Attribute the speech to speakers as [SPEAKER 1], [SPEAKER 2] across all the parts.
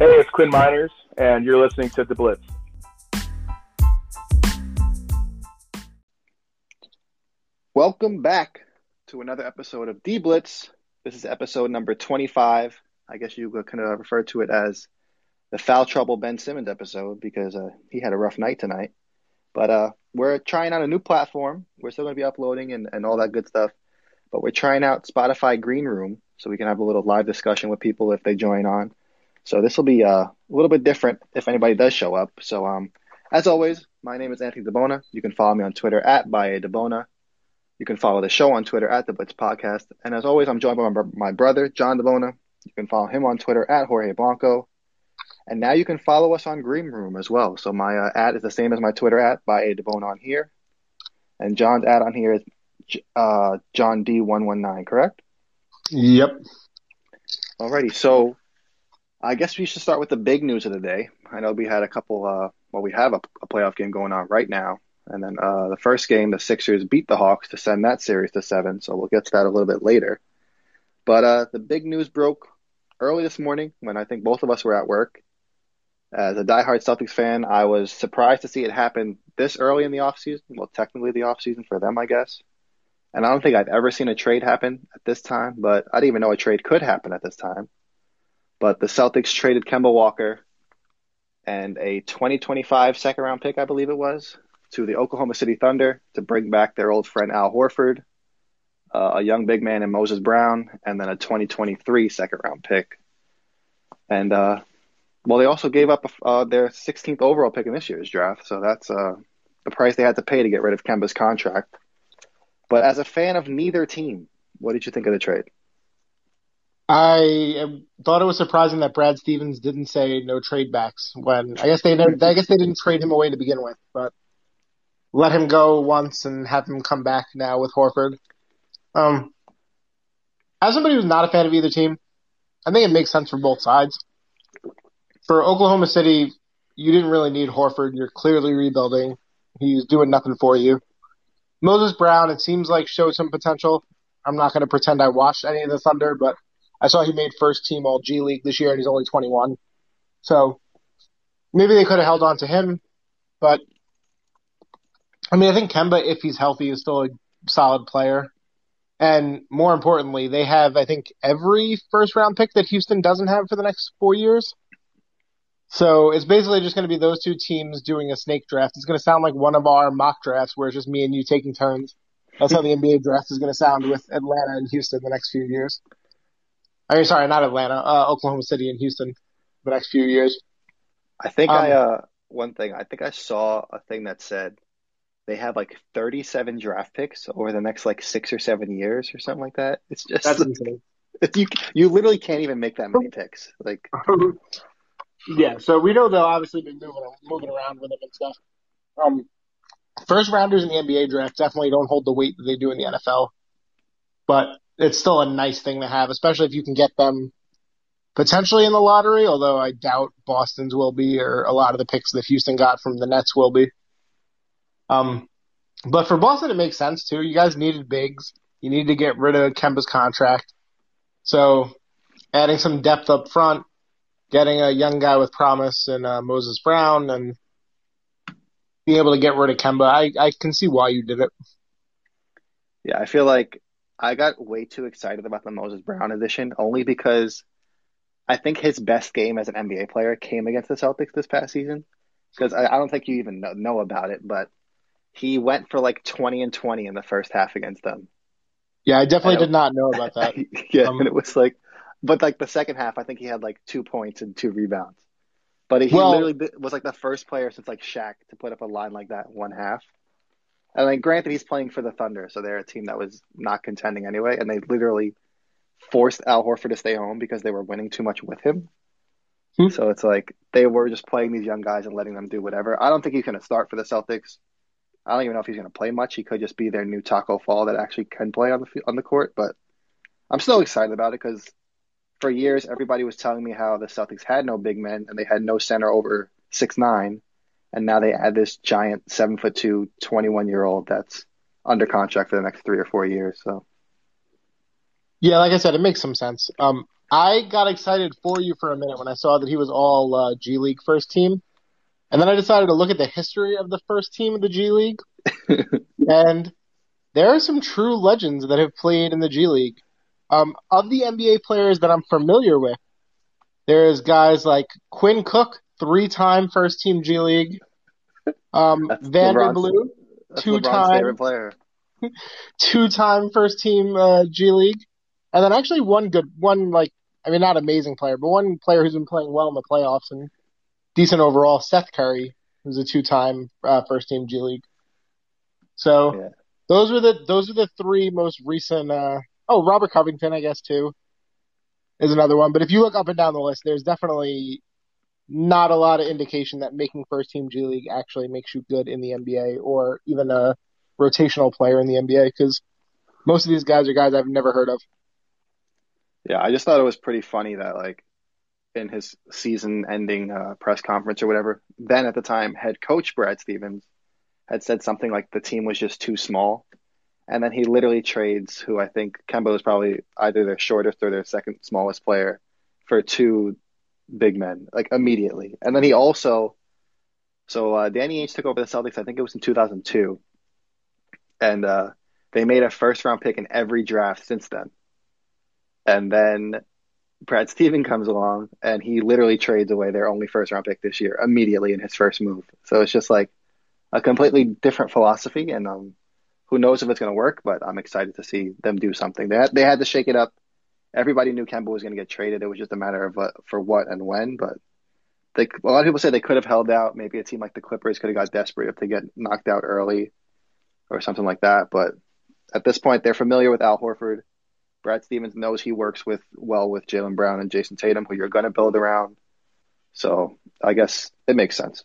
[SPEAKER 1] Hey, it's Quinn Miners, and you're listening to The Blitz.
[SPEAKER 2] Welcome back to another episode of D Blitz. This is episode number 25. I guess you could kind of refer to it as the foul trouble Ben Simmons episode because uh, he had a rough night tonight. But uh, we're trying out a new platform. We're still going to be uploading and, and all that good stuff. But we're trying out Spotify Green Room so we can have a little live discussion with people if they join on. So this will be uh, a little bit different if anybody does show up. So um, as always, my name is Anthony DeBona. You can follow me on Twitter at Baye DeBona. You can follow the show on Twitter at The Blitz Podcast. And as always, I'm joined by my, my brother, John DeBona. You can follow him on Twitter at Jorge Blanco. And now you can follow us on Green Room as well. So my uh, ad is the same as my Twitter at DeBona on here. And John's ad on here is uh, John D119, correct?
[SPEAKER 3] Yep.
[SPEAKER 2] Alrighty, so I guess we should start with the big news of the day. I know we had a couple, uh, well, we have a, a playoff game going on right now. And then uh, the first game, the Sixers beat the Hawks to send that series to seven. So we'll get to that a little bit later. But uh, the big news broke early this morning when I think both of us were at work. As a diehard Celtics fan, I was surprised to see it happen this early in the offseason. Well, technically the offseason for them, I guess. And I don't think I've ever seen a trade happen at this time, but I didn't even know a trade could happen at this time. But the Celtics traded Kemba Walker and a 2025 second round pick, I believe it was, to the Oklahoma City Thunder to bring back their old friend Al Horford, uh, a young big man in Moses Brown, and then a 2023 second round pick. And uh, well, they also gave up uh, their 16th overall pick in this year's draft, so that's uh, the price they had to pay to get rid of Kemba's contract. But as a fan of neither team, what did you think of the trade?
[SPEAKER 3] I thought it was surprising that Brad Stevens didn't say no trade backs when I guess they I guess they didn't trade him away to begin with, but let him go once and have him come back now with Horford. Um, as somebody who's not a fan of either team, I think it makes sense for both sides. For Oklahoma City, you didn't really need Horford. You're clearly rebuilding. He's doing nothing for you. Moses Brown, it seems like showed some potential. I'm not going to pretend I watched any of the Thunder, but I saw he made first team All G League this year, and he's only 21. So maybe they could have held on to him, but I mean, I think Kemba, if he's healthy, is still a solid player. And more importantly, they have, I think, every first round pick that Houston doesn't have for the next four years. So it's basically just going to be those two teams doing a snake draft. It's going to sound like one of our mock drafts where it's just me and you taking turns. That's how the NBA draft is going to sound with Atlanta and Houston the next few years. I mean, sorry, not Atlanta, uh, Oklahoma City and Houston for the next few years.
[SPEAKER 2] I think um, I, uh, one thing, I think I saw a thing that said they have like 37 draft picks over the next like six or seven years or something like that. It's just,
[SPEAKER 3] that's insane.
[SPEAKER 2] You, you literally can't even make that many picks. Like,
[SPEAKER 3] yeah, so we know they'll obviously be moving, moving around with them and stuff. Um, first rounders in the NBA draft definitely don't hold the weight that they do in the NFL, but it's still a nice thing to have, especially if you can get them potentially in the lottery, although I doubt Boston's will be or a lot of the picks that Houston got from the Nets will be. Um, but for Boston, it makes sense too. You guys needed bigs. You need to get rid of Kemba's contract. So adding some depth up front, getting a young guy with promise and uh, Moses Brown and being able to get rid of Kemba, I, I can see why you did it.
[SPEAKER 2] Yeah, I feel like I got way too excited about the Moses Brown edition only because I think his best game as an NBA player came against the Celtics this past season. Because I, I, don't think you even know, know about it, but he went for like 20 and 20 in the first half against them.
[SPEAKER 3] Yeah, I definitely did not know about that.
[SPEAKER 2] yeah, um, and it was like, but like the second half, I think he had like two points and two rebounds. But he well, literally was like the first player since like Shaq to put up a line like that one half. And like, granted, he's playing for the Thunder, so they're a team that was not contending anyway, and they literally forced Al Horford to stay home because they were winning too much with him. Hmm. So it's like they were just playing these young guys and letting them do whatever. I don't think he's going to start for the Celtics. I don't even know if he's going to play much. He could just be their new Taco Fall that actually can play on the on the court. But I'm still excited about it because for years everybody was telling me how the Celtics had no big men and they had no center over six nine, and now they add this giant seven foot two, 21 year old that's under contract for the next three or four years. So
[SPEAKER 3] Yeah, like I said, it makes some sense. Um, I got excited for you for a minute when I saw that he was all uh, G League first team, and then I decided to look at the history of the first team of the G League, and there are some true legends that have played in the G League. Um, of the NBA players that I'm familiar with, there's guys like Quinn Cook, three-time first-team G League, um, Vander Blue, Two-time-
[SPEAKER 2] player.
[SPEAKER 3] two-time first-team uh, G League, and then actually one good, one like, I mean, not amazing player, but one player who's been playing well in the playoffs and decent overall, Seth Curry, who's a two-time uh, first-team G League. So
[SPEAKER 2] Yeah.
[SPEAKER 3] those were the those are the three most recent. Uh, oh, Robert Covington, I guess too, is another one. But if you look up and down the list, there's definitely not a lot of indication that making first-team G League actually makes you good in the NBA or even a rotational player in the NBA because most of these guys are guys I've never heard of.
[SPEAKER 2] Yeah, I just thought it was pretty funny that like in his season-ending uh, press conference or whatever, then at the time head coach Brad Stevens had said something like the team was just too small, and then he literally trades who I think Kemba is probably either their shortest or their second smallest player for two big men like immediately, and then he also so uh, Danny Ainge took over the Celtics. I think it was in 2002, and uh, they made a first-round pick in every draft since then. And then Brad Steven comes along and he literally trades away their only first round pick this year immediately in his first move. So it's just like a completely different philosophy and um who knows if it's going to work, but I'm excited to see them do something. They had, they had to shake it up. Everybody knew Kemba was going to get traded. It was just a matter of what, for what and when, but they, a lot of people say they could have held out. Maybe a team like the Clippers could have got desperate if they get knocked out early or something like that. But at this point, they're familiar with Al Horford. Brad Stevens knows he works with well with Jaylen Brown and Jayson Tatum, who you're going to build around. So I guess it makes sense.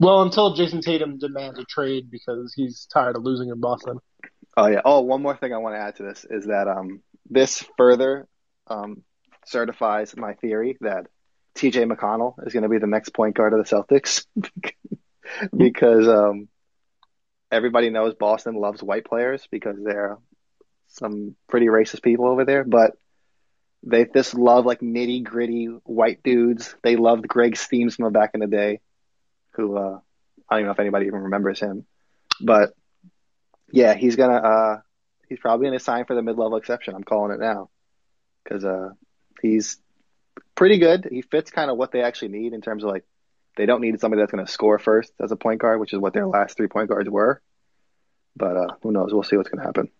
[SPEAKER 3] Well, until Jayson Tatum demands a trade because he's tired of losing in Boston.
[SPEAKER 2] Oh yeah. Oh, one more thing I want to add to this is that um, this further um, certifies my theory that T.J. McConnell is going to be the next point guard of the Celtics because um, everybody knows Boston loves white players because they're some pretty racist people over there, but they just love like nitty gritty white dudes. They loved Greg Stiemsma back in the day, who uh, I don't even know if anybody even remembers him, but yeah, he's gonna uh, he's probably gonna sign for the mid level exception. I'm calling it now because uh, he's pretty good. He fits kind of what they actually need in terms of like they don't need somebody that's going to score first as a point guard, which is what their last three point guards were. But uh, who knows? We'll see what's going to happen.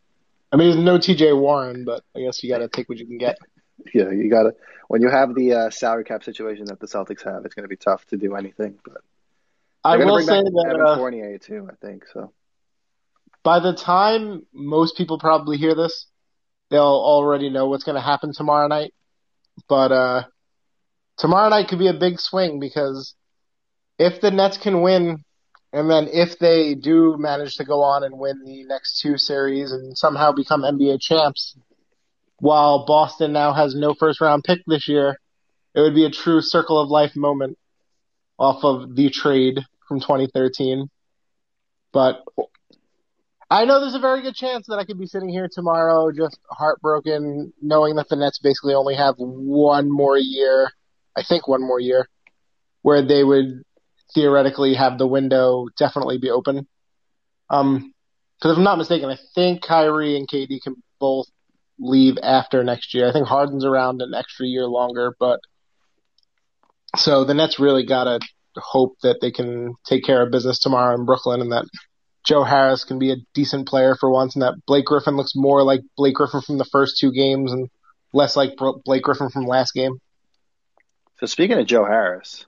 [SPEAKER 3] I mean, there's no T.J. Warren, but I guess you got to take what you can get.
[SPEAKER 2] Yeah, you got to when you have the uh, salary cap situation that the Celtics have, it's going to be tough to do anything. But
[SPEAKER 3] I will
[SPEAKER 2] going to
[SPEAKER 3] say
[SPEAKER 2] back
[SPEAKER 3] that
[SPEAKER 2] Evan
[SPEAKER 3] uh,
[SPEAKER 2] Fournier too. I think so.
[SPEAKER 3] By the time most people probably hear this, they'll already know what's going to happen tomorrow night. But uh, tomorrow night could be a big swing because if the Nets can win, and then if they do manage to go on and win the next two series and somehow become NBA champs, while Boston now has no first round pick this year, it would be a true circle of life moment off of the trade from 2013. But I know there's a very good chance that I could be sitting here tomorrow just heartbroken, knowing that the Nets basically only have one more year, I think one more year, where they would theoretically have the window definitely be open. Um, because if I'm not mistaken, I think Kyrie and KD can both leave after next year. I think Harden's around an extra year longer, but so the Nets really gotta hope that they can take care of business tomorrow in Brooklyn and that Joe Harris can be a decent player for once and that Blake Griffin looks more like Blake Griffin from the first two games and less like Blake Griffin from last game.
[SPEAKER 2] So speaking of Joe Harris,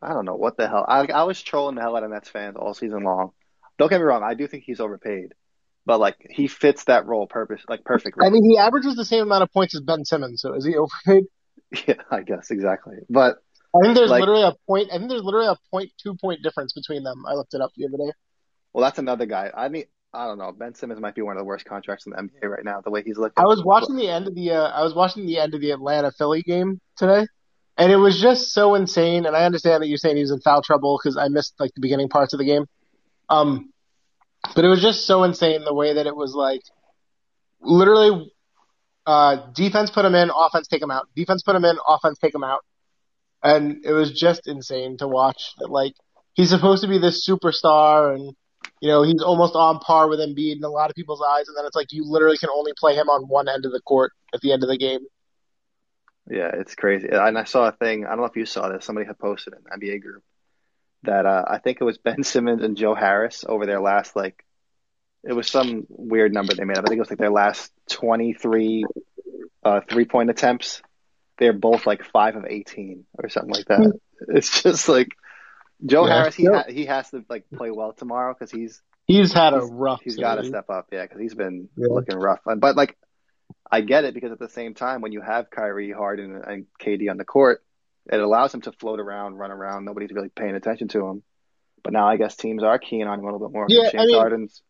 [SPEAKER 2] I don't know what the hell. I, I was trolling the hell out of Nets fans all season long. Don't get me wrong, I do think he's overpaid, but like he fits that role purpose like perfectly.
[SPEAKER 3] I mean, he averages the same amount of points as Ben Simmons, so is he overpaid?
[SPEAKER 2] yeah, I guess exactly. But
[SPEAKER 3] I think there's
[SPEAKER 2] Like-
[SPEAKER 3] literally a point. I think there's literally a point two point difference between them. I looked it up the other day.
[SPEAKER 2] Well, that's another guy. I mean, I don't know. Ben Simmons might be one of the worst contracts in the NBA right now. The way he's looking.
[SPEAKER 3] I was watching the end of the uh, I was watching the end of the Atlanta Philly game today, and it was just so insane. And I understand that you're saying he's in foul trouble because I missed like the beginning parts of the game. Um, but it was just so insane the way that it was like literally uh, defense put him in, offense take him out. Defense put him in, offense take him out. And it was just insane to watch. That like he's supposed to be this superstar, and you know he's almost on par with Embiid in a lot of people's eyes. And then it's like you literally can only play him on one end of the court at the end of the game.
[SPEAKER 2] Yeah, it's crazy. And I saw a thing. I don't know if you saw this. Somebody had posted in the NBA group that uh, I think it was Ben Simmons and Joe Harris over their last like it was some weird number they made up. I think it was like their last 23 uh, three point attempts. They're both like five of 18 or something like that. It's just like Joe
[SPEAKER 3] Yeah.
[SPEAKER 2] Harris. He ha- he has to like play well tomorrow because he's
[SPEAKER 3] He's had a rough.
[SPEAKER 2] he's got to step up. Yeah, because he's been
[SPEAKER 3] Yeah.
[SPEAKER 2] looking rough. But like, I get it because at the same time, when you have Kyrie, Harden, and KD on the court, it allows him to float around, run around. Nobody's really paying attention to him. But now I guess teams are keen on him a little bit more.
[SPEAKER 3] Yeah, I mean-
[SPEAKER 2] Harden's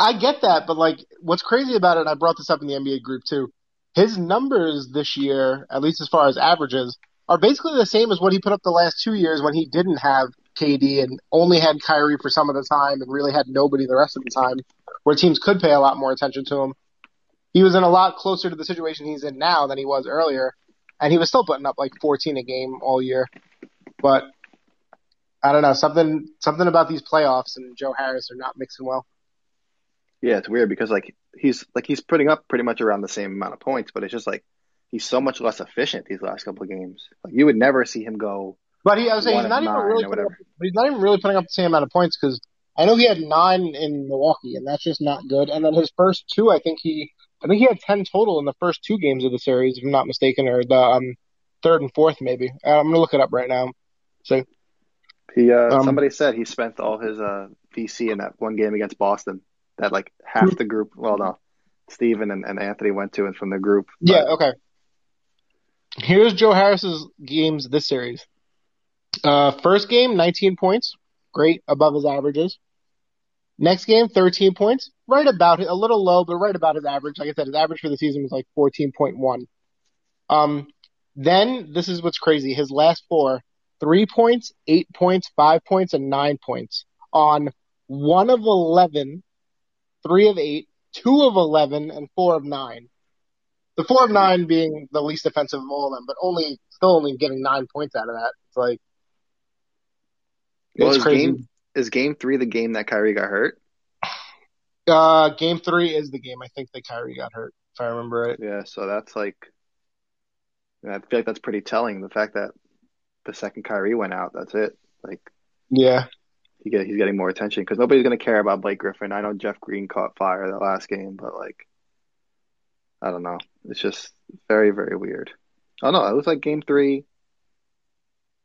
[SPEAKER 3] I get that, but like, what's crazy about it, and I brought this up in the NBA group too. His numbers this year, at least as far as averages, are basically the same as what he put up the last two years when he didn't have KD and only had Kyrie for some of the time and really had nobody the rest of the time, where teams could pay a lot more attention to him. He was in a lot closer to the situation he's in now than he was earlier, and he was still putting up like 14 a game all year. But I don't know, something something about these playoffs and Joe Harris are not mixing well.
[SPEAKER 2] yeah, it's weird because like he's like he's putting up pretty much around the same amount of points, but it's just like he's so much less efficient these last couple of games. Like you would never see him go.
[SPEAKER 3] But he, I was saying he's not even really putting up, he's not even really putting up the same amount of points because I know he had nine in Milwaukee, and that's just not good. And then his first two, I think he, I think he had ten total in the first two games of the series, if I'm not mistaken, or the um, third and fourth maybe. Uh, I'm gonna look it up right now. So
[SPEAKER 2] He uh,
[SPEAKER 3] Um,
[SPEAKER 2] somebody said he spent all his uh VC in that one game against Boston. That like half the group. Well, no, Steven and, and Anthony went to and from the group. but-
[SPEAKER 3] yeah, okay. Here's Joe Harris's games this series. Uh, first game, 19 points, great, above his averages. Next game, 13 points, right about a little low, but right about his average. Like I said, his average for the season was like 14.1. Um, then this is what's crazy. His last four, three points, eight points, five points, and nine points on one of 11, three of eight, two of 11, and four of nine. The four of nine being the least offensive of all of them, but only, still only getting nine points out of that. It's like,
[SPEAKER 2] Well,
[SPEAKER 3] it's
[SPEAKER 2] is
[SPEAKER 3] crazy.
[SPEAKER 2] game is game three the game that Kyrie got hurt?
[SPEAKER 3] Uh, game three is the game I think that Kyrie got hurt, if I remember right.
[SPEAKER 2] Yeah, so that's like, I feel like that's pretty telling. The fact that the second Kyrie went out, that's it. Like
[SPEAKER 3] Yeah.
[SPEAKER 2] he get he's getting more attention because nobody's gonna care about Blake Griffin. I know Jeff Green caught fire that last game, but like, I don't know. It's just very very weird. Oh no, it was like game three.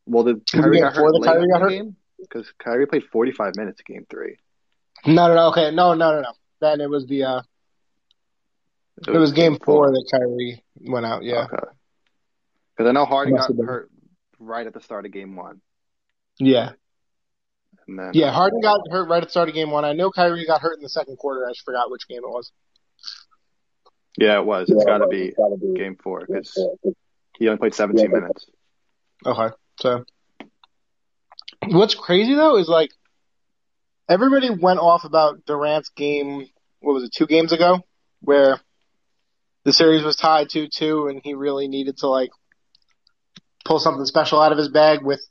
[SPEAKER 2] Well, did Kyrie got hurt late
[SPEAKER 3] Kyrie got hurt?
[SPEAKER 2] game? Because Kyrie played 45 minutes in game three.
[SPEAKER 3] No, no, no. Okay. No, no, no, no. Then it was the, uh, it was game four that Kyrie went out. Yeah.
[SPEAKER 2] Okay. Because I know Harden got hurt right at the start of game one,
[SPEAKER 3] Yeah.
[SPEAKER 2] and then
[SPEAKER 3] Yeah. Harden got hurt right at the start of game one. I know Kyrie got hurt in the second quarter. I just forgot which game it was.
[SPEAKER 2] Yeah, it was. It's got to be game four because he only played 17 minutes.
[SPEAKER 3] Okay. So what's crazy though is like everybody went off about Durant's game, what was it, two games ago, where the series was tied 2 2 and he really needed to like pull something special out of his bag with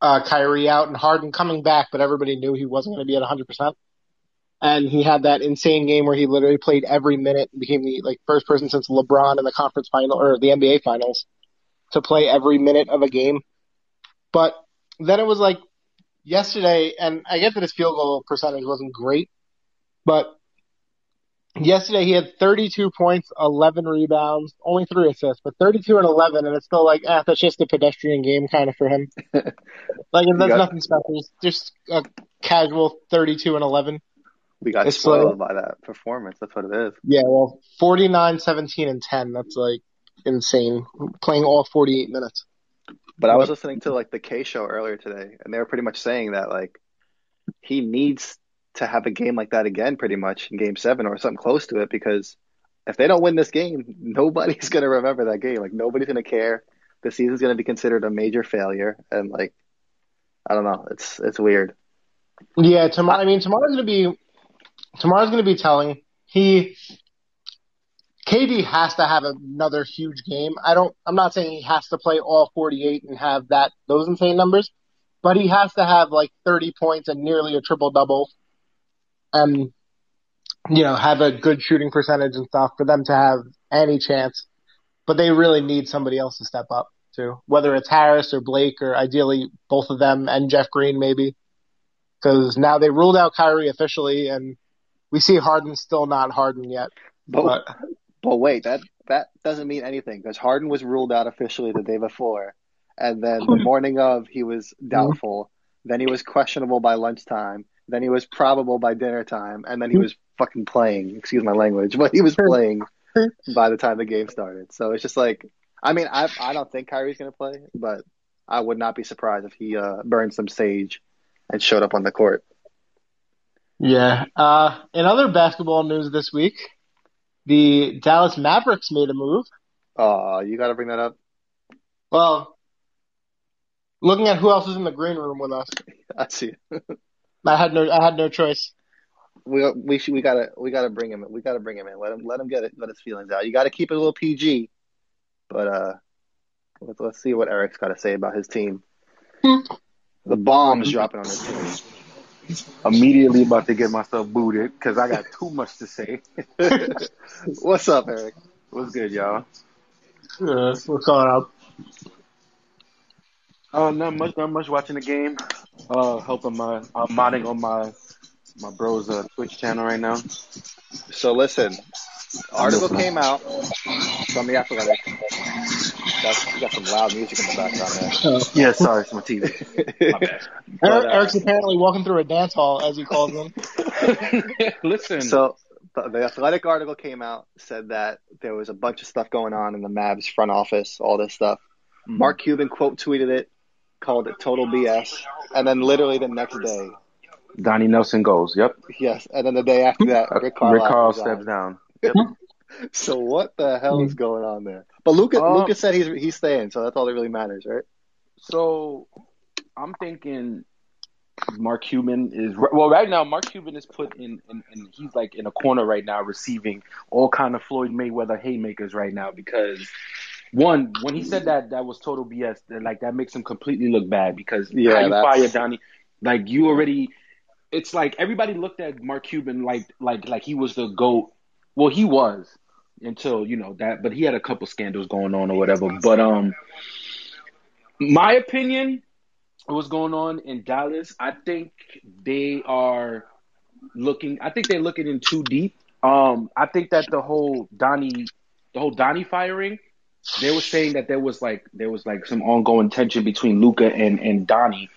[SPEAKER 3] uh, Kyrie out and Harden coming back, but everybody knew he wasn't going to be at 100%. And he had that insane game where he literally played every minute and became the like first person since LeBron in the conference final or the NBA finals to play every minute of a game. But then it was like yesterday, and I get that his field goal percentage wasn't great, but yesterday he had 32 points, 11 rebounds, only three assists, but 32 and 11, and it's still like, ah, that's just a pedestrian game kind of for him. like, that's
[SPEAKER 2] got-
[SPEAKER 3] nothing special. It's just a casual 32 and 11.
[SPEAKER 2] We got
[SPEAKER 3] It's
[SPEAKER 2] spoiled by that performance. That's what it is.
[SPEAKER 3] Yeah, well, 49, 17, and 10. That's like insane. Playing all 48 minutes.
[SPEAKER 2] But I was listening to like the K show earlier today, and they were pretty much saying that like he needs to have a game like that again, pretty much in Game Seven or something close to it, because if they don't win this game, nobody's gonna remember that game. Like nobody's gonna care. The season's gonna be considered a major failure, and like I don't know, it's it's weird.
[SPEAKER 3] Yeah, tomorrow. I mean, tomorrow's gonna be tomorrow's gonna be telling. He KD has to have another huge game. I don't. I'm not saying he has to play all 48 and have that those insane numbers, but he has to have like 30 points and nearly a triple double, and you know have a good shooting percentage and stuff for them to have any chance. But they really need somebody else to step up too, whether it's Harris or Blake or ideally both of them and Jeff Green maybe, because now they ruled out Kyrie officially and we see Harden still not Harden yet.
[SPEAKER 2] But, but but wait, that that doesn't mean anything because Harden was ruled out officially the day before, and then the hmm. morning of he was hmm. doubtful. Then he was questionable by lunchtime. Then he was probable by dinner time, and then he hmm. was fucking playing. Excuse my language, but he was playing by the time the game started. So it's just like, I mean, I I don't think Kyrie's gonna play, but I would not be surprised if he uh, burned some sage and showed up on the court.
[SPEAKER 3] Yeah. Uh, in other basketball news this week, the Dallas Mavericks made a move.
[SPEAKER 2] Oh, you got to bring that up.
[SPEAKER 3] Well, looking at who else is in the green room with us,
[SPEAKER 2] I see.
[SPEAKER 3] I had no, I had no choice.
[SPEAKER 2] We we should, we gotta we gotta bring him in. We gotta bring him in. Let him let him get it. Let his feelings out. You got to keep it a little PG. But uh, let's let's see what Eric's got to say about his team. Hmm. the bombs dropping on his team
[SPEAKER 4] immediately about to get myself booted because I got too much to say.
[SPEAKER 2] What's up, Eric?
[SPEAKER 4] What's good, y'all?
[SPEAKER 3] Uh, what's going up?
[SPEAKER 4] Uh, not much, not much watching the game. Uh, helping my, I'm modding on my, my bro's uh, Twitch channel right now.
[SPEAKER 2] So listen, article came out from the Athletic. That's, you got some loud music in the background there.
[SPEAKER 4] Oh. Yeah, sorry, it's my TV. my
[SPEAKER 3] bad. But, Eric, uh, Eric's apparently walking through a dance hall, as he calls them.
[SPEAKER 4] Listen.
[SPEAKER 2] So the, the Athletic article came out, said that there was a bunch of stuff going on in the Mavs front office, all this stuff. Mm-hmm. Mark Cuban quote tweeted it, called it total BS, and then literally the next day,
[SPEAKER 4] Donnie Nelson goes. Yep.
[SPEAKER 2] Yes, and then the day after that, Rick Carlisle,
[SPEAKER 4] Rick Carl steps down. Yep.
[SPEAKER 2] so what the hell is going on there? But Lucas, uh, Lucas said he's he's staying, so that's all that really matters, right?
[SPEAKER 4] So I'm thinking Mark Cuban is well right now. Mark Cuban is put in, in, in, he's like in a corner right now, receiving all kind of Floyd Mayweather haymakers right now because one when he said that that was total BS. That, like that makes him completely look bad because yeah, you that's... fire Donnie, like you already. It's like everybody looked at Mark Cuban like like like he was the goat well, he was until you know that, but he had a couple scandals going on or whatever. But um, my opinion, what's going on in Dallas? I think they are looking. I think they're looking in too deep. Um, I think that the whole Donnie, the whole Donnie firing, they were saying that there was like there was like some ongoing tension between Luka and and Donnie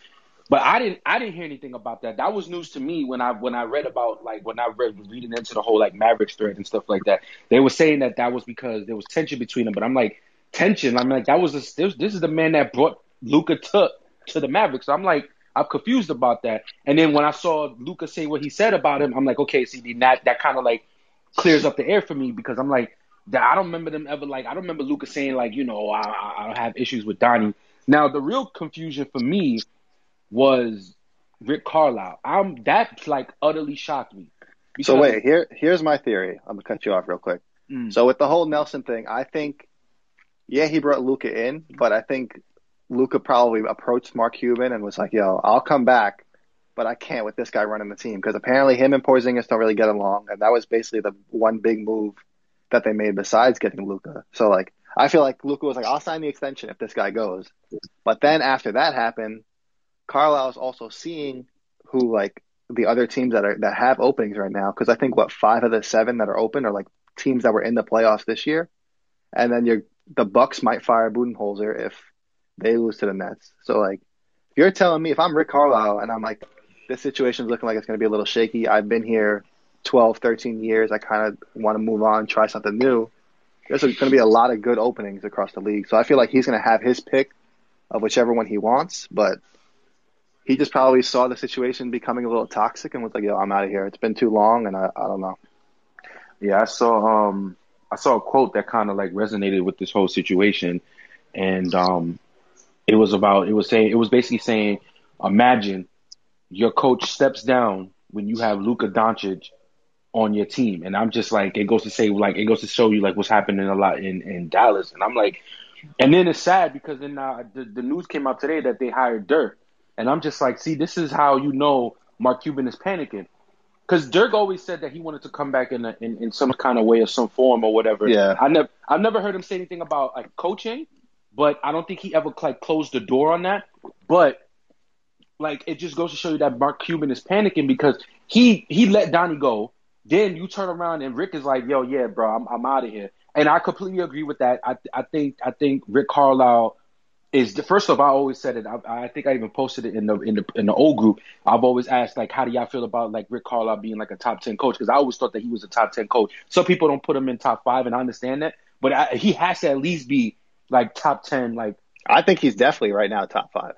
[SPEAKER 4] but I didn't I didn't hear anything about that. That was news to me when I when I read about like when I read reading into the whole like Mavericks thread and stuff like that. They were saying that that was because there was tension between them. But I'm like tension. I'm like that was this this, is the man that brought Luka to to the Mavericks. So I'm like I'm confused about that. And then when I saw Luka say what he said about him, I'm like okay, see that that kind of like clears up the air for me because I'm like I don't remember them ever like I don't remember Luka saying like you know I I, have issues with Donnie. Now the real confusion for me was Rick Carlisle. I'm that's like utterly shocked me.
[SPEAKER 2] So wait, here here's my theory. I'm gonna cut you off real quick. Mm. So with the whole Nelson thing, I think yeah, he brought Luka in, but I think Luka probably approached Mark Cuban and was like, "Yo, I'll come back, but I can't with this guy running the team because apparently him and Porzingis don't really get along, and that was basically the one big move that they made besides getting Luka. So like, I feel like Luka was like, "I'll sign the extension if this guy goes," but then after that happened, Carlisle is also seeing who like the other teams that are that have openings right now because I think what five of the seven that are open are like teams that were in the playoffs this year, and then you're the Bucks might fire Budenholzer if they lose to the Nets. So like, if you're telling me if I'm Rick Carlisle and I'm like, this situation is looking like it's going to be a little shaky. I've been here 12, 13 years. I kind of want to move on, try something new. There's going to be a lot of good openings across the league. So I feel like he's going to have his pick of whichever one he wants, but he just probably saw the situation becoming a little toxic and was like, "Yo, I'm out of here. It's been too long, and I, I don't know."
[SPEAKER 4] Yeah, I saw um I saw a quote that kind of like resonated with this whole situation, and um it was about it was saying it was basically saying, imagine your coach steps down when you have Luka Doncic on your team. And I'm just like, it goes to say, like, it goes to show you like what's happening a lot in in Dallas. And I'm like, and then it's sad because then uh, the the news came out today that they hired Dirk, and I'm just like, see, this is how you know Mark Cuban is panicking. Because Dirk always said that he wanted to come back in, a, in in some kind of way or some form or whatever.
[SPEAKER 2] Yeah.
[SPEAKER 4] I never I've never heard him say anything about like coaching, but I don't think he ever like closed the door on that. But like it just goes to show you that Mark Cuban is panicking because he he let Donnie go. Then you turn around and Rick is like, "Yo, yeah, bro, I'm I'm out of here." And I completely agree with that. I I think I think Rick Carlisle is the first off. I always said it. I, I think I even posted it in the in the in the old group. I've always asked like, how do y'all feel about like Rick Carlisle being like a top ten coach? Because I always thought that he was a top ten coach. Some people don't put him in top five, and I understand that, but I, he has to at least be like top ten. Like
[SPEAKER 2] I think he's definitely right now top five.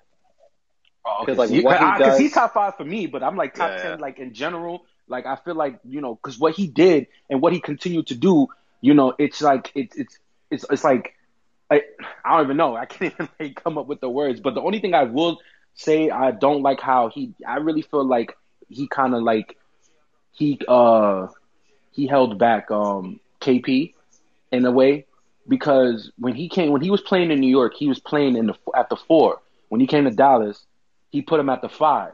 [SPEAKER 4] Oh, because
[SPEAKER 2] like,
[SPEAKER 4] he,
[SPEAKER 2] what he does-
[SPEAKER 4] he's top five for me, but I'm like top
[SPEAKER 2] Yeah,
[SPEAKER 4] ten like in general. Like I feel like you know because what he did and what he continued to do, you know, it's like it's it's it's it's like I I don't even know. I can't even like come up with the words. But the only thing I will say I don't like how he. I really feel like he kind of like he uh he held back um KP in a way because when he came when he was playing in New York, he was playing in the at the four. When he came to Dallas, he put him at the five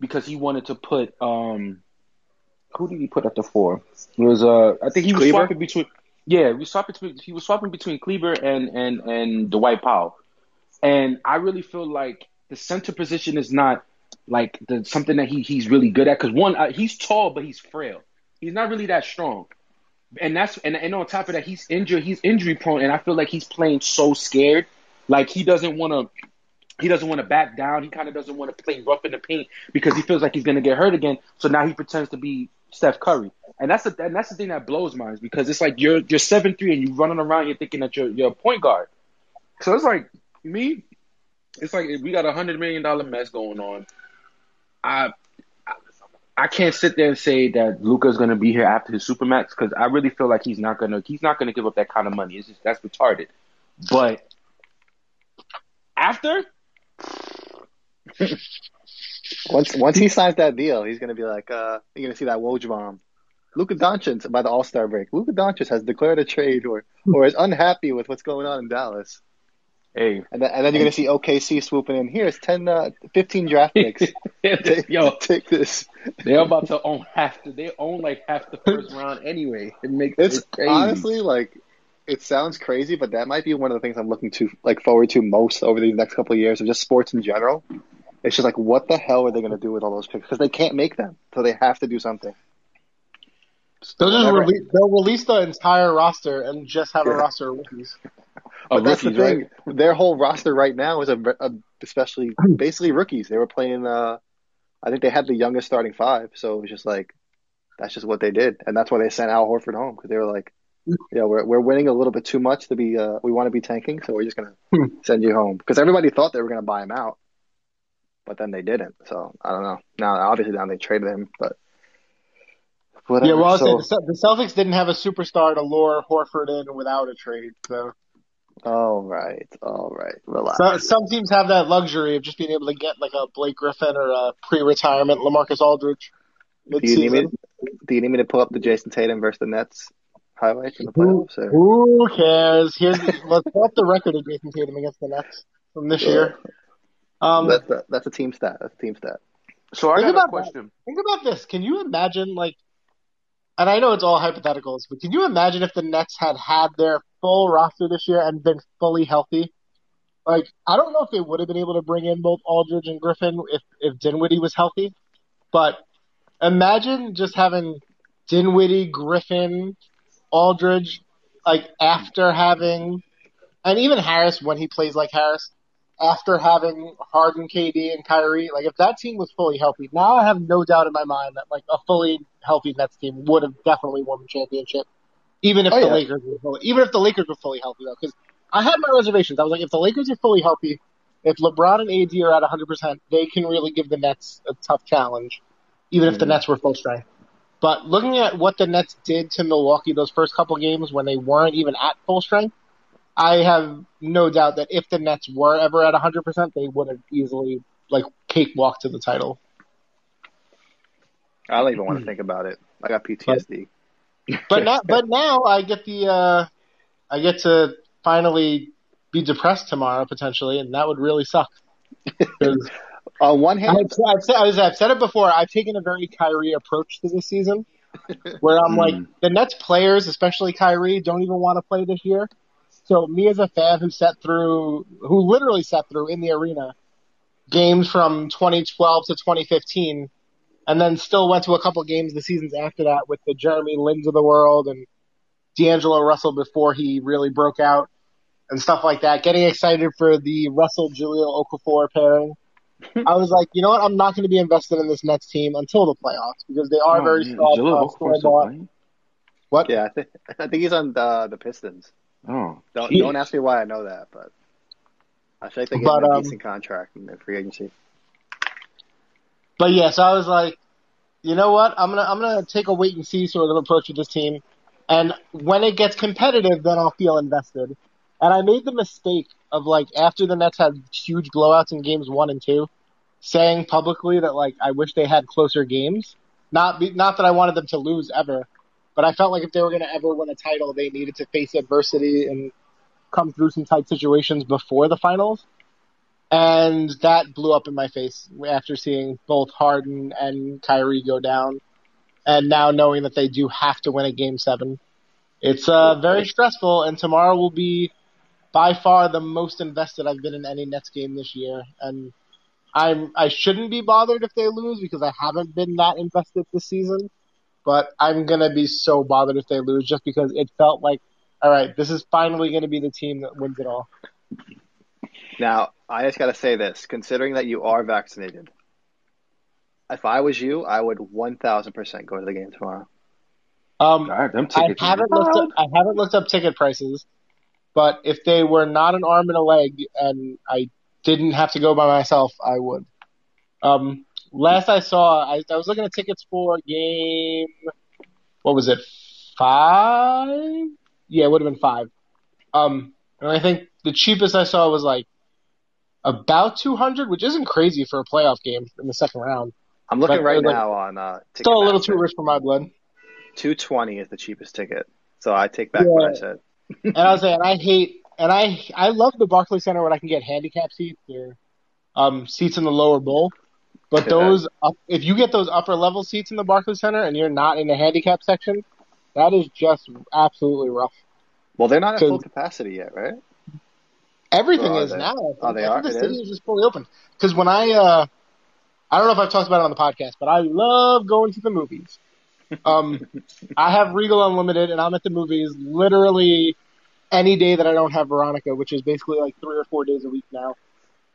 [SPEAKER 4] because he wanted to put um who did he put at the four? It was uh I think he was
[SPEAKER 2] Kleber?
[SPEAKER 4] swapping between yeah, we swapping he was swapping between Kleber and and and Dwight Powell. And I really feel like the center position is not like the something that he he's really good at cuz one uh, he's tall but he's frail. He's not really that strong. And that's and, and on top of that he's injured, he's injury prone and I feel like he's playing so scared like he doesn't want to he doesn't want to back down. He kind of doesn't want to play rough in the paint because he feels like he's going to get hurt again. So now he pretends to be Steph Curry, and that's the and that's the thing that blows minds because it's like you're you're seven three and you're running around you're thinking that you're you're a point guard. So it's like me, it's like we got a hundred million dollar mess going on. I. I- can't sit there and say that Luka's to be here after his supermax because I really feel like he's not to he's not to give up that kind of money. It's just that's retarded. But after,
[SPEAKER 2] Once once he signs that deal, he's gonna be like, uh, you're gonna see that Woj bomb. Luka Doncic by the All Star break. Luka Doncic has declared a trade or or is unhappy with what's going on in Dallas.
[SPEAKER 4] hey,
[SPEAKER 2] And then, and then you're gonna see OKC swooping in. Here's 10, uh, 15 draft picks. Take,
[SPEAKER 4] yo,
[SPEAKER 2] take this.
[SPEAKER 4] they're about to own half. The, they own like half the first round anyway. It makes
[SPEAKER 2] It's
[SPEAKER 4] it crazy.
[SPEAKER 2] honestly like it sounds crazy, but that might be one of the things I'm looking to like forward to most over these next couple of years of just sports in general. It's just like what the hell are they gonna do with all those picks? Because they can't make them, so they have to do something.
[SPEAKER 3] They'll just
[SPEAKER 2] Whatever.
[SPEAKER 3] release, they'll release the entire roster and just have a roster of rookies.
[SPEAKER 4] Oh,
[SPEAKER 2] But that's the
[SPEAKER 4] rookies,
[SPEAKER 2] thing. Their whole roster right now is a, a especially basically rookies. They were playing. Uh, I think they had the youngest starting five, so it was just like that's just what they did, and that's why they sent Al Horford home because they were like, "Yeah, we're we're winning a little bit too much to be. Uh, we want to be tanking, so we're just gonna
[SPEAKER 3] Hmm.
[SPEAKER 2] send you home." Because everybody thought they were gonna buy him out, but then they didn't. So I don't know. Now, obviously, now they traded him, but whatever.
[SPEAKER 3] Yeah, well,
[SPEAKER 2] so,
[SPEAKER 3] the Cel- Celtics didn't have a superstar to lure Horford in without a trade. So,
[SPEAKER 2] all right, all right, relax.
[SPEAKER 3] so some teams have that luxury of just being able to get like a Blake Griffin or a pre-retirement LaMarcus Aldridge.
[SPEAKER 2] Do you need me?
[SPEAKER 3] mid-season.
[SPEAKER 2] Do you need me to pull up the Jayson Tatum versus the Nets highlights in the playoffs? Or?
[SPEAKER 3] Who cares? Here's let's pull up the record of Jayson Tatum against the Nets from this year. Um,
[SPEAKER 2] that's a, that's a team stat. That's a team stat.
[SPEAKER 4] So I
[SPEAKER 3] Think
[SPEAKER 4] got a
[SPEAKER 3] about
[SPEAKER 4] question.
[SPEAKER 3] Think about this. Can you imagine, like, and I know it's all hypotheticals, but can you imagine if the Nets had had their full roster this year and been fully healthy? Like, I don't know if they would have been able to bring in both Aldridge and Griffin if, if Dinwiddie was healthy, but imagine just having Dinwiddie, Griffin, Aldridge, like, after having, and even Harris when he plays like Harris, after having Harden, KD, and Kyrie, like if that team was fully healthy, now I have no doubt in my mind that like a fully healthy Nets team would have definitely won the championship, even if
[SPEAKER 2] Oh,
[SPEAKER 3] the
[SPEAKER 2] yeah.
[SPEAKER 3] Lakers were fully, even if the Lakers were fully healthy though, because I had my reservations. I was like, if the Lakers are fully healthy, if LeBron and AD are at 100, percent they can really give the Nets a tough challenge, even if the
[SPEAKER 2] Mhm.
[SPEAKER 3] Nets were full strength. But looking at what the Nets did to Milwaukee those first couple games when they weren't even at full strength, I have no doubt that if the Nets were ever at 100%, they would have easily like cakewalked to the title.
[SPEAKER 2] I don't even want to think about it. I got PTSD.
[SPEAKER 3] But now, but now I get the, uh, I get to finally be depressed tomorrow potentially, and that would really suck.
[SPEAKER 2] On one hand,
[SPEAKER 3] I've, I've, said, I've I've said it before. I've taken a very Kyrie approach to this season, where I'm like,
[SPEAKER 4] Mm.
[SPEAKER 3] the Nets players, especially Kyrie, don't even want to play this year. So me as a fan who sat through, who literally sat through in the arena, games from 2012 to 2015, and then still went to a couple games the seasons after that with the Jeremy Lins of the world and D'Angelo Russell before he really broke out and stuff like that. Getting excited for the Russell Jahlil Okafor pairing. I was like, you know what? I'm not going to be invested in this next team until the playoffs because they are
[SPEAKER 4] Oh,
[SPEAKER 3] very
[SPEAKER 4] man,
[SPEAKER 3] strong,
[SPEAKER 4] Jahlil
[SPEAKER 3] uh,
[SPEAKER 4] Okafor's
[SPEAKER 3] store
[SPEAKER 4] still
[SPEAKER 3] bought.
[SPEAKER 4] playing?
[SPEAKER 3] What?
[SPEAKER 2] yeah, I think, I think he's on the the Pistons.
[SPEAKER 4] Oh,
[SPEAKER 2] Don't
[SPEAKER 3] Jeez.
[SPEAKER 2] don't ask me why I know that, but I think they gave
[SPEAKER 3] But,
[SPEAKER 2] him a
[SPEAKER 3] um,
[SPEAKER 2] decent contract in the free agency.
[SPEAKER 3] But yeah, so I was like, you know what? I'm gonna I'm gonna take a wait and see sort of approach with this team, and when it gets competitive, then I'll feel invested. And I made the mistake of like after the Nets had huge blowouts in games one and two, saying publicly that like I wish they had closer games. Not be, not that I wanted them to lose ever, but I felt like if they were gonna ever win a title, they needed to face adversity and come through some tight situations before the finals. And that blew up in my face after seeing both Harden and Kyrie go down. And now knowing that they do have to win a game seven. It's uh, very stressful, and tomorrow will be by far the most invested I've been in any Nets game this year. And I'm I shouldn't be bothered if they lose because I haven't been that invested this season. But I'm gonna be so bothered if they lose just because it felt like, all right, this is finally gonna be the team that wins it all.
[SPEAKER 2] Now, I just got to say this: considering that you are vaccinated, if I was you, I would one thousand percent go to the game tomorrow.
[SPEAKER 3] Um,
[SPEAKER 4] God, them
[SPEAKER 3] I haven't looked up, I haven't looked up ticket prices, but if they were not an arm and a leg and I didn't have to go by myself, I would. Um, last I saw, I, I was looking at tickets for game, what was it, five? Yeah, it would have been five. Um, and I think the cheapest I saw was like about 200, which isn't crazy for a playoff game in the second round.
[SPEAKER 2] I'm looking
[SPEAKER 3] But,
[SPEAKER 2] right
[SPEAKER 3] like,
[SPEAKER 2] now on uh,
[SPEAKER 3] Still a little too rich for my blood.
[SPEAKER 2] Two twenty is the cheapest ticket, so I take back what I said.
[SPEAKER 3] and I was saying, I hate, and I I love the Barclays Center when I can get handicap seats or um, seats in the lower bowl. But those, up, if you get those upper level seats in the Barclays Center and you're not in the handicap section, that is just absolutely rough.
[SPEAKER 2] Well, they're not at full capacity yet, right?
[SPEAKER 3] Everything is
[SPEAKER 2] they?
[SPEAKER 3] now.
[SPEAKER 2] Oh, they are?
[SPEAKER 3] the
[SPEAKER 2] It
[SPEAKER 3] stadium
[SPEAKER 2] is?
[SPEAKER 3] is just fully open. Because when I, uh, I don't know if I've talked about it on the podcast, but I love going to the movies. Um, I have Regal Unlimited, and I'm at the movies literally any day that I don't have Veronica, which is basically like three or four days a week now.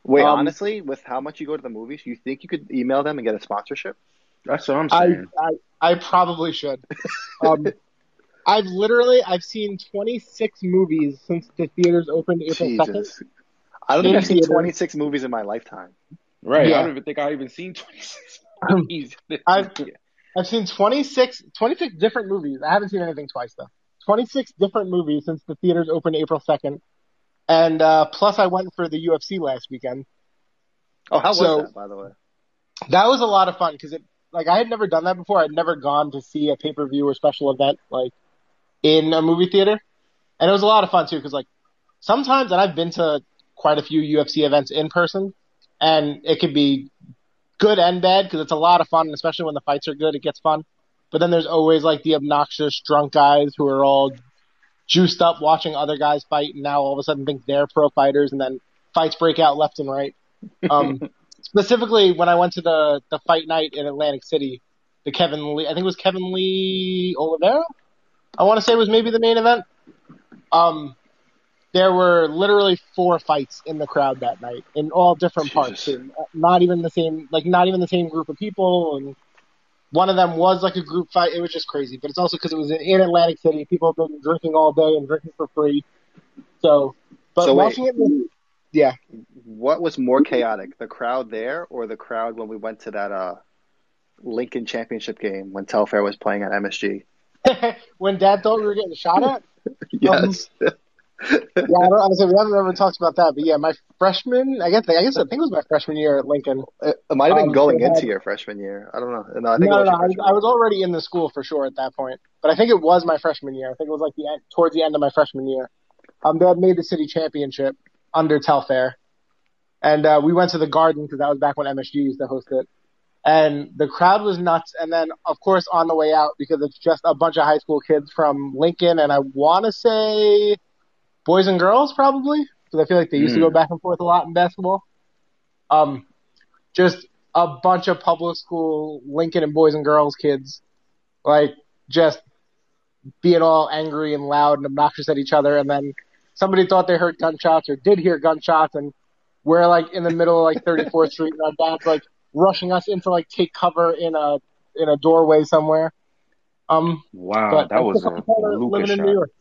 [SPEAKER 2] Wait,
[SPEAKER 3] Um,
[SPEAKER 2] honestly, with how much you go to the movies, you think you could email them and get a sponsorship?
[SPEAKER 4] That's what I'm saying.
[SPEAKER 3] I I probably should. Um, I've literally I've seen 26 movies since the theaters opened April 2nd.
[SPEAKER 2] I don't think I've seen 26 movies in my lifetime.
[SPEAKER 4] right.
[SPEAKER 3] yeah.
[SPEAKER 4] I don't even think I've even seen 26
[SPEAKER 3] Um,
[SPEAKER 4] movies.
[SPEAKER 3] I've- I've seen 26 26 different movies. I haven't seen anything twice though. 26 different movies since the theaters opened April 2nd. And uh, plus I went for the UFC last weekend.
[SPEAKER 2] Oh, how
[SPEAKER 3] So-
[SPEAKER 2] was that, by the way?
[SPEAKER 3] That was a lot of fun because it like I had never done that before. I'd never gone to see a pay per view or special event like in a movie theater, and it was a lot of fun too. Because like sometimes, and I've been to quite a few UFC events in person, and it could be good and bad because it's a lot of fun, and especially when the fights are good, it gets fun. But then there's always like the obnoxious drunk guys who are all juiced up watching other guys fight, and now all of a sudden think they're pro fighters, and then fights break out left and right. Um, specifically when I went to the the fight night in Atlantic City, the Kevin Lee, I think it was Kevin Lee Oliveira. I want to say it was maybe the main event. Um, there were literally four fights in the crowd that night in all different parts.
[SPEAKER 4] Jesus.
[SPEAKER 3] And not even the same, like not even the same group of people. And one of them was like a group fight. It was just crazy. But it's also because it was in Atlantic City. People have been drinking all day and drinking for free. So, but
[SPEAKER 2] So wait.
[SPEAKER 3] watching it, yeah.
[SPEAKER 2] What was more chaotic, the crowd there or the crowd when we went to that uh, Lincoln Championship game when Telfair was playing at MSG?
[SPEAKER 3] when Dad thought we were getting shot at.
[SPEAKER 2] Yes.
[SPEAKER 3] Yeah, I don't, honestly, we haven't ever talked about that, but yeah, my freshman, I guess, I guess I think it was my freshman year at Lincoln.
[SPEAKER 2] It, it might have been
[SPEAKER 3] Um,
[SPEAKER 2] going
[SPEAKER 3] they had-
[SPEAKER 2] into your freshman year. I don't know. No, I think
[SPEAKER 3] no,
[SPEAKER 2] was
[SPEAKER 3] no, I was, I was already in the school for sure at that point, but I think it was my freshman year. I think it was like the end, towards the end of my freshman year. Um, they had made the city championship under Telfair, and uh, we went to the Garden because that was back when MSG used to host it, and the crowd was nuts. And then, of course, on the way out because it's just a bunch of high school kids from Lincoln, and I want to say boys and girls probably because I feel like they used to
[SPEAKER 2] Mm.
[SPEAKER 3] go back and forth a lot in basketball. Um, just a bunch of public school Lincoln and boys and girls kids, like just being all angry and loud and obnoxious at each other, and then somebody thought they heard gunshots or did hear gunshots, and we're like in the middle of like 34th Street, and our dad's like rushing us into like take cover in a in a doorway somewhere. Um,
[SPEAKER 4] Wow, that was a
[SPEAKER 3] living
[SPEAKER 4] Lucas
[SPEAKER 3] in. New York.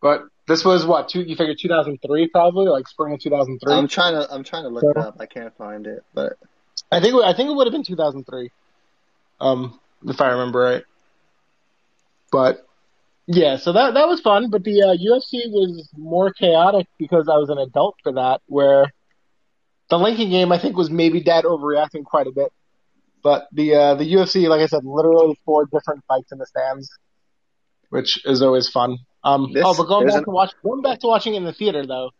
[SPEAKER 3] But this was what two? You figure 2003 probably, like spring of 2003.
[SPEAKER 2] I'm trying to. I'm trying to look it up. I can't find it, but
[SPEAKER 3] I think I think it would have been 2003, um, if I remember right. But yeah, so that that was fun. But the uh, UFC was more chaotic because I was an adult for that. Where the Lincoln game, I think, was maybe dad overreacting quite a bit. But the uh, the UFC, like I said, literally four different fights in the stands, which is always fun. Um,
[SPEAKER 2] This-
[SPEAKER 3] oh, but going back
[SPEAKER 2] an-
[SPEAKER 3] to watch, going back to watching in the theater though,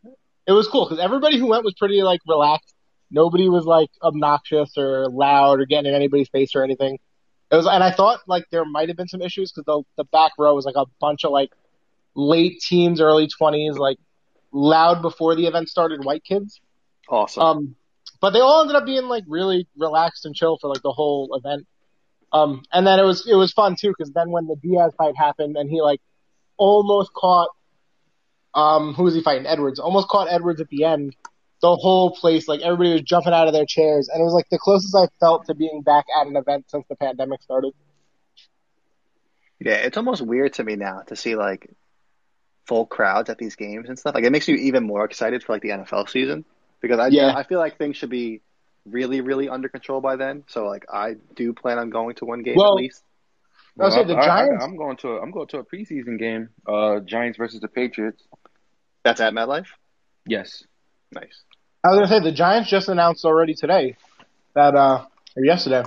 [SPEAKER 3] it was cool because everybody who went was pretty like relaxed. Nobody was like obnoxious or loud or getting in anybody's face or anything. It was, and I thought like there might have been some issues because the the back row was like a bunch of like late teens, early twenties, like loud before the event started white kids.
[SPEAKER 2] awesome.
[SPEAKER 3] Um, but they all ended up being like really relaxed and chill for like the whole event. Um, and then it was it was fun too because then when the Diaz fight happened and he like almost caught um who was he fighting Edwards almost caught Edwards at the end. The whole place like everybody was jumping out of their chairs and it was like the closest I felt to being back at an event since the pandemic started.
[SPEAKER 2] yeah, it's almost weird to me now to see like full crowds at these games and stuff. Like it makes you even more excited for like the NFL season because I
[SPEAKER 3] Yeah.
[SPEAKER 2] I feel like things should be really really under control by then. So like I do plan on going to one game
[SPEAKER 3] Well,
[SPEAKER 2] at least.
[SPEAKER 3] I was saying the
[SPEAKER 4] I,
[SPEAKER 3] Giants.
[SPEAKER 4] am going to a, I'm going to a preseason game. Uh, Giants versus the Patriots.
[SPEAKER 2] That's at MetLife.
[SPEAKER 4] Yes.
[SPEAKER 2] Nice.
[SPEAKER 3] I was gonna say the Giants just announced already today that uh or yesterday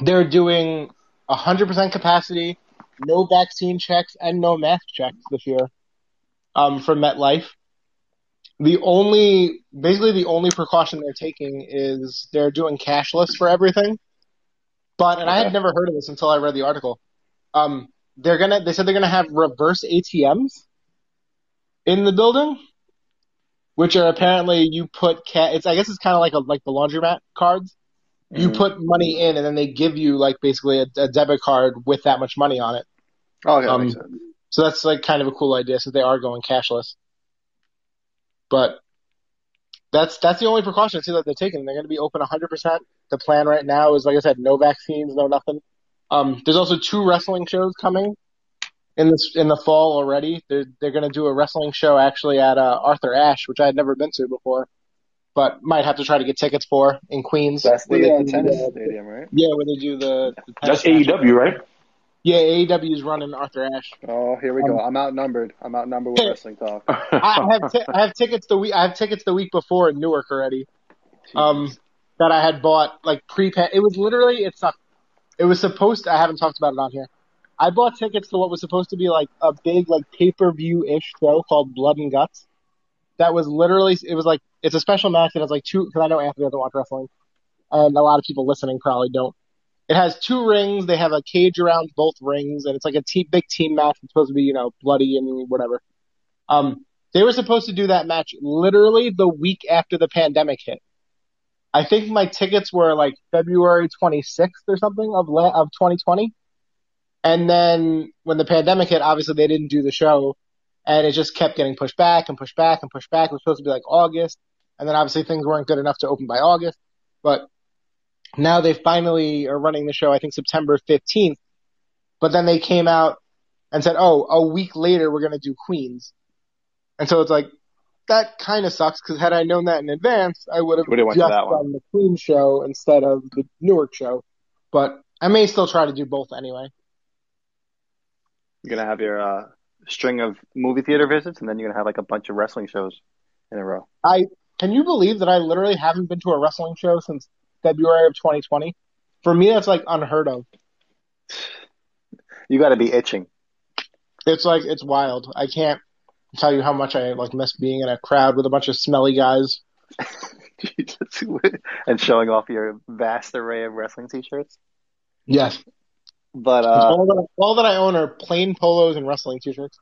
[SPEAKER 3] they're doing hundred percent capacity, no vaccine checks and no mask checks this year. Um for MetLife. The only basically the only precaution they're taking is they're doing cashless for everything. But and I had never heard of this until I read the article. Um they're gonna they said they're gonna have reverse ATMs in the building which are apparently you put ca- it's I guess it's kind of like a like the laundromat cards. You
[SPEAKER 2] Mhm.
[SPEAKER 3] put money in and then they give you like basically a, a debit card with that much money on it.
[SPEAKER 2] Oh, okay, that
[SPEAKER 3] Um. So that's like kind of a cool idea since they are going cashless. But that's that's the only precaution I see that they're taking. They're going to be open 100%. The plan right now is like I said, no vaccines, no nothing. Um, there's also two wrestling shows coming in this in the fall already. They're they're going to do a wrestling show actually at uh, Arthur Ashe, which I had never been to before, but might have to try to get tickets for in Queens.
[SPEAKER 2] That's
[SPEAKER 3] where
[SPEAKER 2] the
[SPEAKER 3] they
[SPEAKER 2] uh,
[SPEAKER 3] do
[SPEAKER 2] tennis
[SPEAKER 3] the-
[SPEAKER 2] stadium, right?
[SPEAKER 3] yeah, where they do the, the
[SPEAKER 4] That's E
[SPEAKER 3] match.
[SPEAKER 4] AEW, right?
[SPEAKER 3] Yeah, AEW is running Arthur Ashe.
[SPEAKER 2] Oh, here we go. I'm outnumbered. I'm outnumbered with wrestling talk.
[SPEAKER 3] I have t- I have tickets the week I have tickets the week before in Newark already. Um, that I had bought like pre It was literally it's not. It was supposed. To, I haven't talked about it on here. I bought tickets to what was supposed to be like a big like pay per view ish show called Blood and Guts. That was literally it was like it's a special match and it's like two because I know Anthony doesn't watch wrestling, and a lot of people listening probably don't. It has two rings. They have a cage around both rings, and it's like a te- big team match. It's supposed to be you know bloody and whatever. Um, they were supposed to do that match literally the week after the pandemic hit. I think my tickets were like February 26th or something of la- of 2020. And then when the pandemic hit, obviously they didn't do the show and it just kept getting pushed back and pushed back and pushed back. It was supposed to be like August. And then obviously things weren't good enough to open by August, but now they finally are running the show, I think September 15th. But then they came out and said, oh, a week later we're going to do Queens. And so it's like, that kind of sucks because had I known that in advance, I would have
[SPEAKER 2] to
[SPEAKER 3] just
[SPEAKER 2] that one.
[SPEAKER 3] done the Queen show instead of the Newark show. But I may still try to do both anyway.
[SPEAKER 2] You're gonna have your uh, string of movie theater visits, and then you're gonna have like a bunch of wrestling shows in a row.
[SPEAKER 3] I can you believe that I literally haven't been to a wrestling show since February of 2020? For me, that's like unheard of.
[SPEAKER 2] You got to be itching.
[SPEAKER 3] It's like it's wild. I can't tell you how much I like miss being in a crowd with a bunch of smelly guys.
[SPEAKER 2] And showing off your vast array of wrestling t-shirts.
[SPEAKER 3] Yes,
[SPEAKER 2] But uh,
[SPEAKER 3] all, that, all that I own are plain polos and wrestling t-shirts.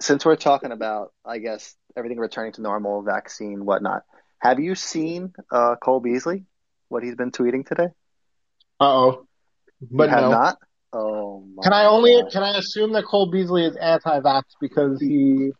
[SPEAKER 2] since we're talking about, I guess everything returning to normal, vaccine, whatnot, have you seen uh, Cole Beasley? What he's been tweeting today?
[SPEAKER 3] Uh oh, but
[SPEAKER 2] you have
[SPEAKER 3] no.
[SPEAKER 2] not. Oh my
[SPEAKER 3] Can I only
[SPEAKER 2] God.
[SPEAKER 3] can I assume that Cole Beasley is anti-vax because he?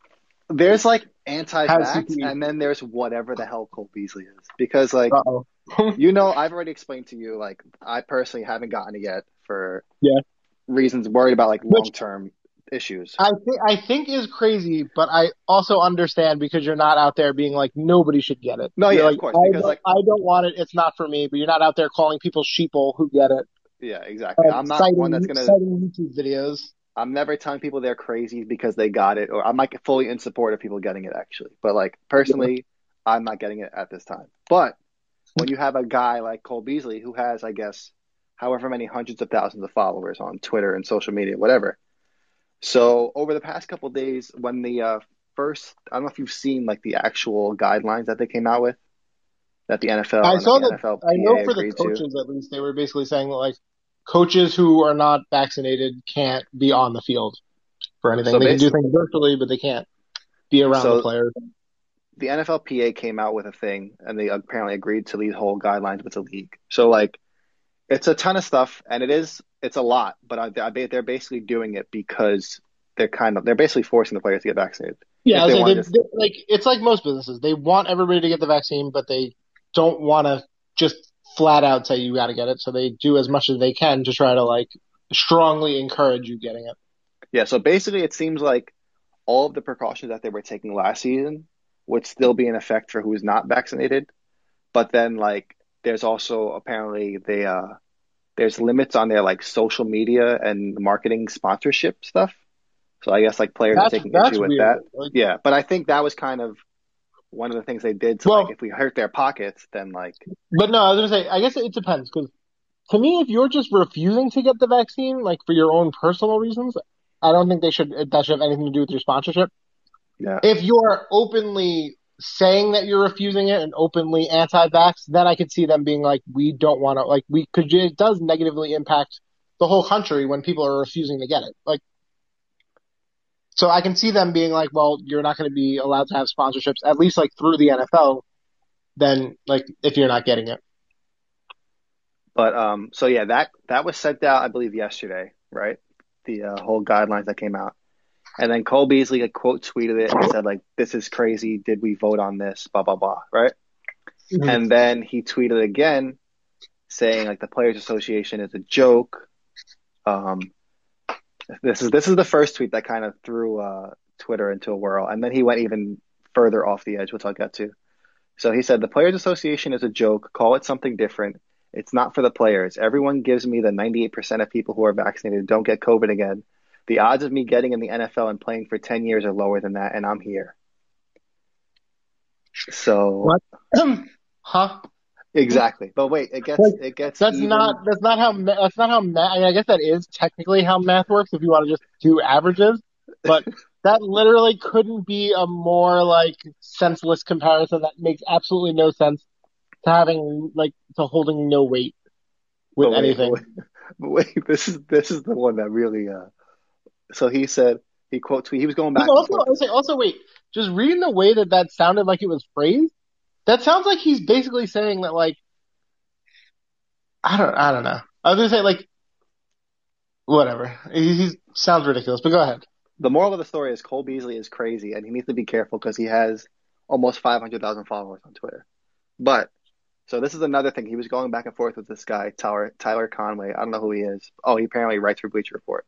[SPEAKER 2] There's like anti-vax, and then there's whatever the hell Cole Beasley is. Because like you know, I've already explained to you, like I personally haven't gotten it yet for
[SPEAKER 3] Yeah.
[SPEAKER 2] reasons worried about like long-term issues.
[SPEAKER 3] I think I think is crazy, but I also understand because you're not out there being like nobody should get it.
[SPEAKER 2] No,
[SPEAKER 3] You're
[SPEAKER 2] yeah, of course,
[SPEAKER 3] I
[SPEAKER 2] because,
[SPEAKER 3] don't,
[SPEAKER 2] like-
[SPEAKER 3] I don't want it. It's not for me. But you're not out there calling people sheeple who get it.
[SPEAKER 2] Yeah, exactly.
[SPEAKER 3] Uh,
[SPEAKER 2] I'm not
[SPEAKER 3] citing,
[SPEAKER 2] one that's gonna.
[SPEAKER 3] citing YouTube videos.
[SPEAKER 2] I'm never telling people they're crazy because they got it, or I'm like fully in support of people getting it actually. But like personally, I'm not getting it at this time. But when you have a guy like Cole Beasley who has, I guess, however many hundreds of thousands of followers on Twitter and social media, whatever. So over the past couple of days, when the uh, first, I don't know if you've seen like the actual guidelines that they came out with, that the NFL,
[SPEAKER 3] I saw
[SPEAKER 2] the
[SPEAKER 3] that. I know for the
[SPEAKER 2] agreed to.
[SPEAKER 3] coaches at least, they were basically saying that like coaches who are not vaccinated can't be on the field for anything.
[SPEAKER 2] So
[SPEAKER 3] they can do things virtually, but they can't be around
[SPEAKER 2] So-
[SPEAKER 3] the players.
[SPEAKER 2] the NFLPA came out with a thing and they apparently agreed to these whole guidelines with the league. So like it's a ton of stuff and it is it's a lot, but I, I, they're basically doing it because they're kind of they're basically forcing the players to get vaccinated.
[SPEAKER 3] Yeah,
[SPEAKER 2] they
[SPEAKER 3] I was
[SPEAKER 2] wanted
[SPEAKER 3] like,
[SPEAKER 2] to-
[SPEAKER 3] they, like it's like most businesses. They want everybody to get the vaccine, but they don't want to just flat out say you got to get it. So they do as much as they can to try to like strongly encourage you getting it.
[SPEAKER 2] Yeah, so basically it seems like all of the precautions that they were taking last season would still be in effect for who's not vaccinated. But then like there's also apparently they uh there's limits on their like social media and marketing sponsorship stuff. So I guess like players are taking
[SPEAKER 3] that's
[SPEAKER 2] issue with
[SPEAKER 3] weird.
[SPEAKER 2] that.
[SPEAKER 3] Like,
[SPEAKER 2] Yeah, but I think that was kind of one of the things they did to
[SPEAKER 3] Well-
[SPEAKER 2] like if we hurt their pockets, then like
[SPEAKER 3] But no, I was gonna say, I guess it depends because to me, if you're just refusing to get the vaccine, like for your own personal reasons, I don't think they should. That should have anything to do with your sponsorship.
[SPEAKER 2] yeah.
[SPEAKER 3] If you're openly saying that you're refusing it and openly anti-vax, then I could see them being like, we don't want to, like, we could. It does negatively impact the whole country when people are refusing to get it. Like, so I can see them being like, well, you're not going to be allowed to have sponsorships, at least like through the NFL. Then, like, if you're not getting it.
[SPEAKER 2] But um so yeah, that that was sent out I believe yesterday, right? The uh, whole guidelines that came out. And then Cole Beasley like, quote tweeted it and said like this is crazy, did we vote on this, blah blah blah, right?
[SPEAKER 3] Mhm.
[SPEAKER 2] And then he tweeted again saying like the Players Association is a joke. Um, this is this is the first tweet that kind of threw uh, Twitter into a whirl, and then he went even further off the edge, which I'll get to. So he said the Players Association is a joke. Call it something different. It's not for the players. Everyone gives me the 98% of people who are vaccinated don't get COVID again. The odds of me getting in the NFL and playing for 10 years are lower than that, and I'm here. So
[SPEAKER 3] What? huh?
[SPEAKER 2] Exactly. But wait, it gets
[SPEAKER 3] Like,
[SPEAKER 2] it gets
[SPEAKER 3] That's
[SPEAKER 2] even-
[SPEAKER 3] not that's not how that's not how math. I, mean, I guess that is technically how math works if you want to just do averages, but that literally couldn't be a more like senseless comparison that makes absolutely no sense to having like to holding no weight with
[SPEAKER 2] wait,
[SPEAKER 3] anything.
[SPEAKER 2] Wait, but wait, this is this is the one that really uh so he said he quote tweet he was going back and
[SPEAKER 3] also, also, also, wait, just reading the way that that sounded like it was phrased, that sounds like he's basically saying that like I don't I don't know. I was gonna say like whatever. He, he sounds ridiculous, but go ahead.
[SPEAKER 2] The moral of the story is Cole Beasley is crazy and he needs to be careful because he has almost 500,000 followers on Twitter. But so this is another thing. He was going back and forth with this guy Tyler Tyler Conway. I don't know who he is. Oh, he apparently writes for Bleacher Report.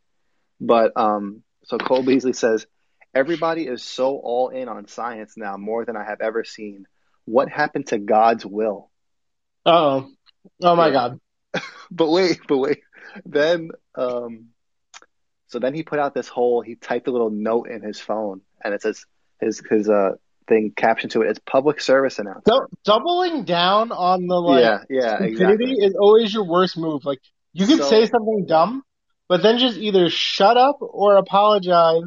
[SPEAKER 2] But um so Cole Beasley says everybody is so all in on science now more than I have ever seen. What happened to God's will?
[SPEAKER 3] Oh, oh my God.
[SPEAKER 2] But wait, but wait. Then um So then he put out this whole. He typed a little note in his phone, and it says his his uh thing captioned to it. It's public service announcement.
[SPEAKER 3] Doubling down on the like
[SPEAKER 2] yeah, yeah, exactly.
[SPEAKER 3] is always your worst move. Like you can
[SPEAKER 2] So-
[SPEAKER 3] say something dumb, but then just either shut up or apologize,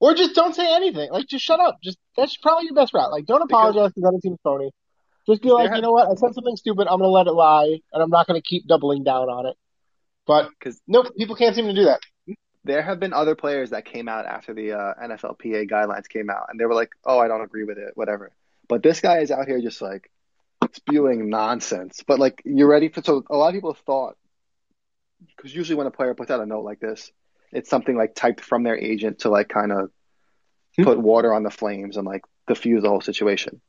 [SPEAKER 3] or just don't say anything. Like just shut up. Just that's probably your best route. Like don't
[SPEAKER 2] Because-
[SPEAKER 3] apologize because that seems phony. Just be like, you know what? I said something stupid. I'm gonna let it lie, and I'm not gonna keep doubling down on it. But
[SPEAKER 2] 'Cause-
[SPEAKER 3] nope, people can't seem to do that.
[SPEAKER 2] There have been other players that came out after the uh, NFLPA guidelines came out, and they were like, "Oh, I don't agree with it, whatever." But this guy is out here just like spewing nonsense. But like, you're ready for? So a lot of people thought, because usually when a player puts out a note like this, it's something like typed from their agent to like kind of
[SPEAKER 3] Hmm.
[SPEAKER 2] put water on the flames and like diffuse the whole situation.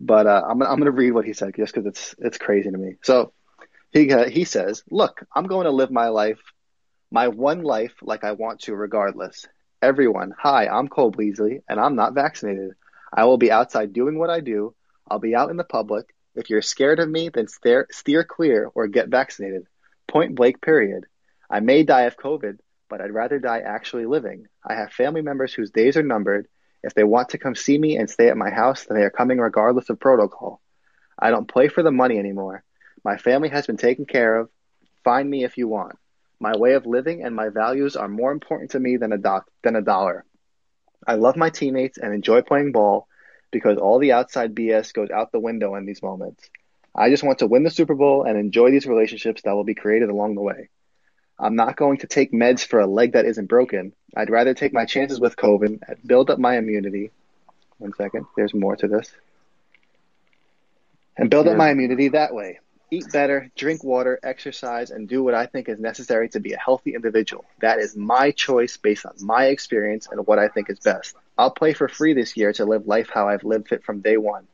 [SPEAKER 2] But uh, I'm I'm gonna read what he said just because it's it's crazy to me. So he uh, he says, "Look, I'm going to live my life, my one life, like I want to, regardless. Everyone, hi, I'm Cole Beasley, and I'm not vaccinated. I will be outside doing what I do. I'll be out in the public. If you're scared of me, then steer steer clear or get vaccinated. Point blank. Period. I may die of COVID, but I'd rather die actually living. I have family members whose days are numbered." If they want to come see me and stay at my house, then they are coming regardless of protocol. I don't play for the money anymore. My family has been taken care of. Find me if you want. My way of living and my values are more important to me than a doc- than a dollar. I love my teammates and enjoy playing ball because all the outside BS goes out the window in these moments. I just want to win the Super Bowl and enjoy these relationships that will be created along the way. I'm not going to take meds for a leg that isn't broken. I'd rather take my chances with COVID and build up my immunity. One second, there's more to this. And build up my immunity that way. Eat better, drink water, exercise, and do what I think is necessary to be a healthy individual. That is my choice based on my experience and what I think is best. I'll play for free this year to live life how I've lived it from day one.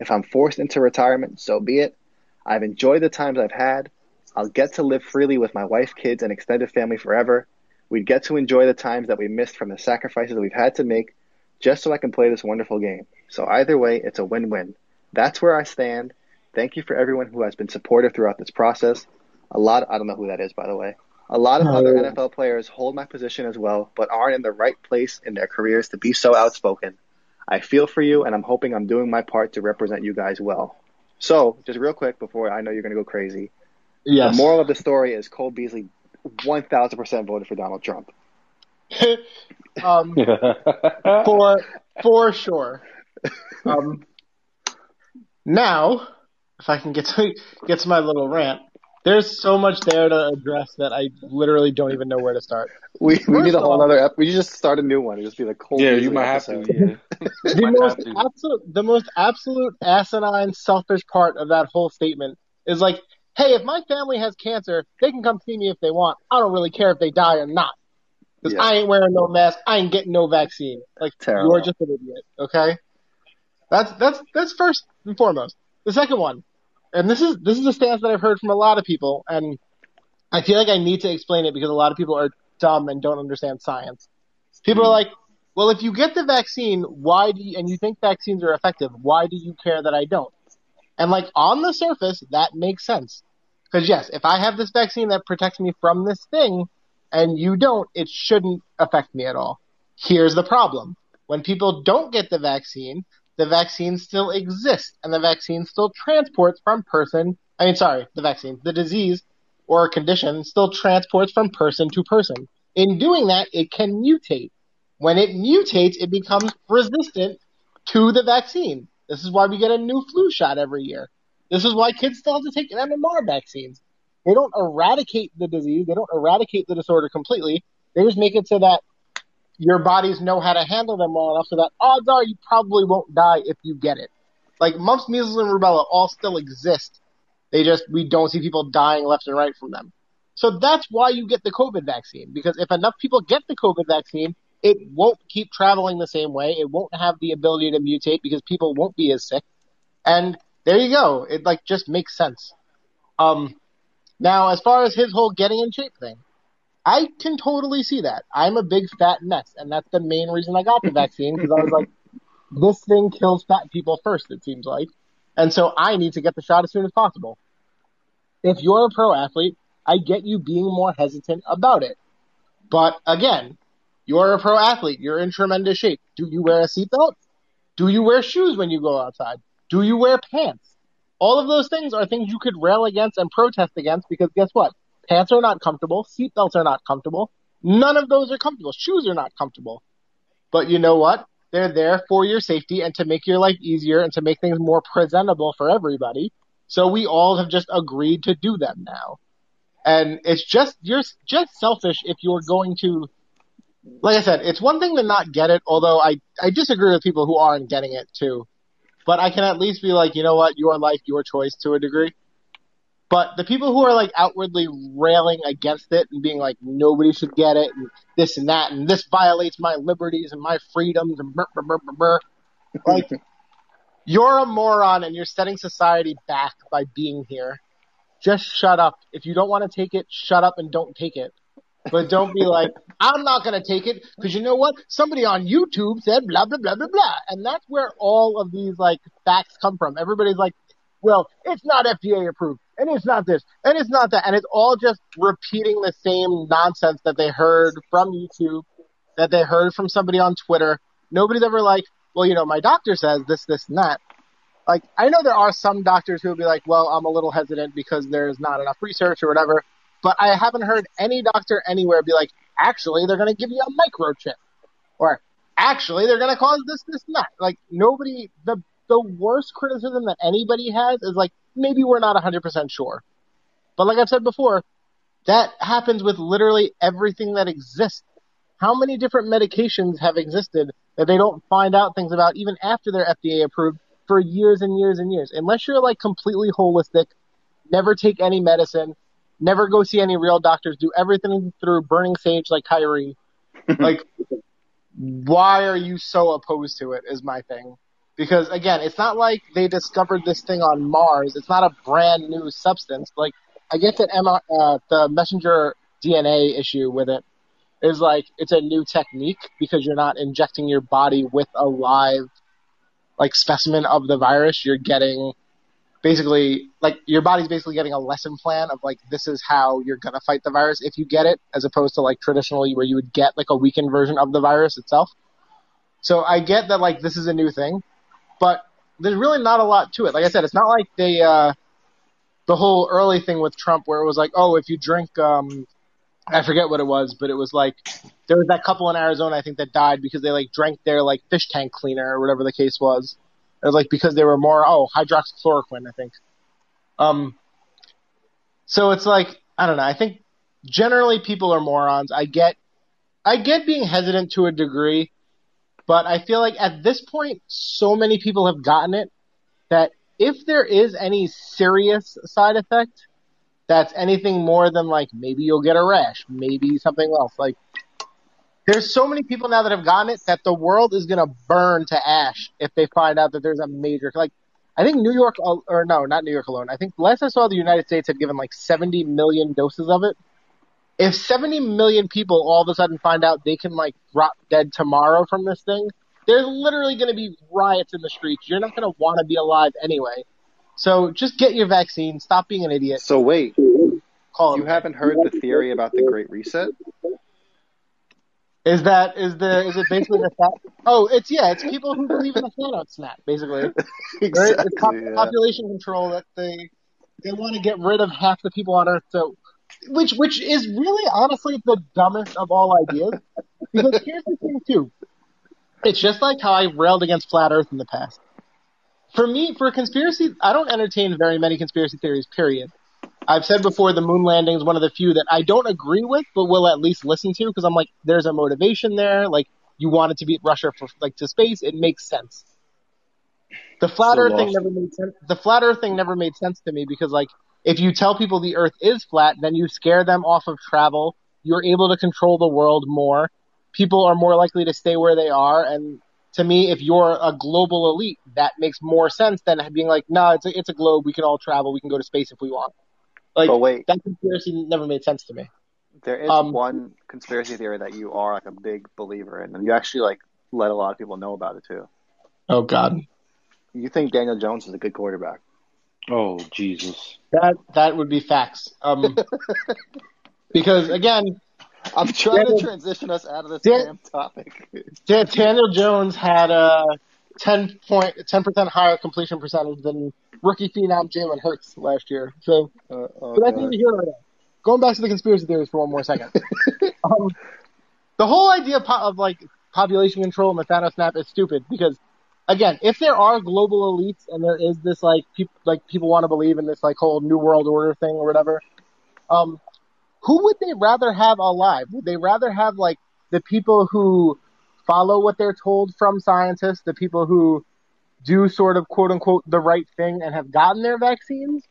[SPEAKER 2] If I'm forced into retirement, so be it. I've enjoyed the times I've had. I'll get to live freely with my wife, kids, and extended family forever. We'd get to enjoy the times that we missed from the sacrifices we've had to make just so I can play this wonderful game. So either way, it's a win-win. That's where I stand. Thank you for everyone who has been supportive throughout this process. A lot, of, I don't know who that is, by the way. A lot of other
[SPEAKER 3] Oh.
[SPEAKER 2] NFL players hold my position as well, but aren't in the right place in their careers to be so outspoken. I feel for you, and I'm hoping I'm doing my part to represent you guys well. So, just real quick before I know you're going to go crazy,
[SPEAKER 3] Yes.
[SPEAKER 2] the moral of the story is Cole Beasley 1,000% voted for Donald Trump.
[SPEAKER 3] um, for for sure. Um, now, if I can get to get to my little rant, there's so much there to address that I literally don't even know where to start.
[SPEAKER 2] We, we need a whole other. Ep- we just start a new one. It'd just be the Cole.
[SPEAKER 4] yeah, you might have to. Yeah.
[SPEAKER 3] The most
[SPEAKER 4] have to.
[SPEAKER 3] absolute, the most absolute asinine, selfish part of that whole statement is like, "Hey, if my family has cancer, they can come see me if they want. I don't really care if they die or not, because
[SPEAKER 2] Yeah.
[SPEAKER 3] I ain't wearing no mask. I ain't getting no vaccine. Like
[SPEAKER 2] Terrible.
[SPEAKER 3] you're just an idiot. Okay, that's that's that's first and foremost. The second one, and this is this is a stance that I've heard from a lot of people, and I feel like I need to explain it because a lot of people are dumb and don't understand science. People are hmm. like, well, if you get the vaccine, why do you, and you think vaccines are effective, why do you care that I don't? And like on the surface, that makes sense. Because yes, if I have this vaccine that protects me from this thing, and you don't, it shouldn't affect me at all. Here's the problem. When people don't get the vaccine, the vaccine still exists, and the vaccine still transports from person, I mean, sorry, the vaccine, the disease or condition still transports from person to person. In doing that, it can mutate. When it mutates, it becomes resistant to the vaccine. This is why we get a new flu shot every year. This is why kids still have to take MMR vaccines. They don't eradicate the disease, they don't eradicate the disorder completely. They just make it so that your bodies know how to handle them well enough so that odds are you probably won't die if you get it. Like mumps, measles, and rubella all still exist. They just, we don't see people dying left and right from them. So that's why you get the COVID vaccine. Because if enough people get the COVID vaccine, it won't keep traveling the same way. It won't have the ability to mutate because people won't be as sick. And there you go. It like just makes sense. Um, now as far as his whole getting in shape thing, I can totally see that. I'm a big fat mess, and that's the main reason I got the vaccine because I was like, this thing kills fat people first. It seems like, and so I need to get the shot as soon as possible. If you're a pro athlete, I get you being more hesitant about it. But again, you're a pro athlete. You're in tremendous shape. Do you wear a seatbelt? Do you wear shoes when you go outside? Do you wear pants? All of those things are things you could rail against and protest against because guess what? Pants are not comfortable. Seatbelts are not comfortable. None of those are comfortable. Shoes are not comfortable. But you know what? They're there for your safety and to make your life easier and to make things more presentable for everybody. So we all have just agreed to do them now. And it's just, you're just selfish if you're going to, like I said, it's one thing to not get it, although I, I disagree with people who aren't getting it too. But I can at least be like, you know what, your life, your choice to a degree. But the people who are like outwardly railing against it and being like, nobody should get it, and this and that, and this violates my liberties and my freedoms, and brr, brr, brr, brr, brr. like, you're a moron and you're setting society back by being here. Just shut up. If you don't want to take it, shut up and don't take it. But don't be like, I'm not going to take it because you know what? Somebody on YouTube said blah, blah, blah, blah, blah. And that's where all of these like facts come from. Everybody's like, well, it's not FDA approved and it's not this and it's not that. And it's all just repeating the same nonsense that they heard from YouTube, that they heard from somebody on Twitter. Nobody's ever like, well, you know, my doctor says this, this, and that. Like, I know there are some doctors who will be like, well, I'm a little hesitant because there's not enough research or whatever. But I haven't heard any doctor anywhere be like, actually, they're going to give you a microchip. Or, actually, they're going to cause this, this, and that. Like, nobody, the, the worst criticism that anybody has is like, maybe we're not 100% sure. But like I've said before, that happens with literally everything that exists. How many different medications have existed that they don't find out things about even after they're FDA approved for years and years and years? Unless you're like completely holistic, never take any medicine, never go see any real doctors, do everything through burning sage like Kyrie. like, why are you so opposed to it? Is my thing. Because again, it's not like they discovered this thing on Mars. It's not a brand new substance. Like, I get that Emma, uh, the messenger DNA issue with it is like it's a new technique because you're not injecting your body with a live like specimen of the virus. You're getting basically like your body's basically getting a lesson plan of like this is how you're gonna fight the virus if you get it, as opposed to like traditionally where you would get like a weakened version of the virus itself. So I get that like this is a new thing, but there's really not a lot to it. Like I said, it's not like they uh the whole early thing with Trump where it was like, oh, if you drink um I forget what it was, but it was like there was that couple in Arizona I think that died because they like drank their like fish tank cleaner or whatever the case was. It was like because they were more oh hydroxychloroquine I think. Um. So it's like I don't know. I think generally people are morons. I get I get being hesitant to a degree, but I feel like at this point so many people have gotten it that if there is any serious side effect that's anything more than like maybe you'll get a rash, maybe something else like there's so many people now that have gotten it that the world is gonna burn to ash if they find out that there's a major like. I think New York, or no, not New York alone. I think last I saw, the United States had given like 70 million doses of it. If 70 million people all of a sudden find out they can like drop dead tomorrow from this thing, there's literally going to be riots in the streets. You're not going to want to be alive anyway. So just get your vaccine. Stop being an idiot.
[SPEAKER 2] So wait,
[SPEAKER 3] Call
[SPEAKER 2] you haven't heard the theory about the Great Reset?
[SPEAKER 3] Is that is the is it basically the fact? Oh, it's yeah, it's people who believe in the Thanos snap, basically. Right? It's pop-
[SPEAKER 2] yeah.
[SPEAKER 3] population control that they they want to get rid of half the people on Earth. So, which which is really honestly the dumbest of all ideas. Because here's the thing too, it's just like how I railed against flat Earth in the past. For me, for a conspiracy, I don't entertain very many conspiracy theories. Period. I've said before the moon landing is one of the few that I don't agree with, but will at least listen to because I'm like, there's a motivation there. Like, you wanted to beat Russia for like to space, it makes sense. The flat
[SPEAKER 2] So
[SPEAKER 3] Earth thing never made sense. The flat Earth thing never made sense to me because like, if you tell people the Earth is flat, then you scare them off of travel. You're able to control the world more. People are more likely to stay where they are, and to me, if you're a global elite, that makes more sense than being like, no, it's a, it's a globe. We can all travel. We can go to space if we want. Like
[SPEAKER 2] But wait,
[SPEAKER 3] that conspiracy never made sense to me.
[SPEAKER 2] there is
[SPEAKER 3] um,
[SPEAKER 2] one conspiracy theory that you are like a big believer in, and you actually like let a lot of people know about it too.
[SPEAKER 3] Oh God,
[SPEAKER 2] You think Daniel Jones is a good quarterback?
[SPEAKER 4] Oh Jesus!
[SPEAKER 3] that that would be facts. Um, because again,
[SPEAKER 2] I'm trying
[SPEAKER 3] Daniel-
[SPEAKER 2] to transition us out of this
[SPEAKER 3] Dan-
[SPEAKER 2] damn topic.
[SPEAKER 3] Dan- Daniel Jones had a ten point, ten percent higher completion percentage than rookie phenom Jalen Hurts last year. So,
[SPEAKER 2] Uh, oh,
[SPEAKER 3] but that's
[SPEAKER 2] God.
[SPEAKER 3] neither here nor there. Going back to the conspiracy theories for one more second. um, the whole idea of, po- of like population control and the Thanos snap is stupid because, again, if there are global elites and there is this like people like people want to believe in this like whole new world order thing or whatever, um, who would they rather have alive? Would they rather have like the people who follow what they're told from scientists, the people who do sort of quote unquote the right thing and have gotten their vaccines?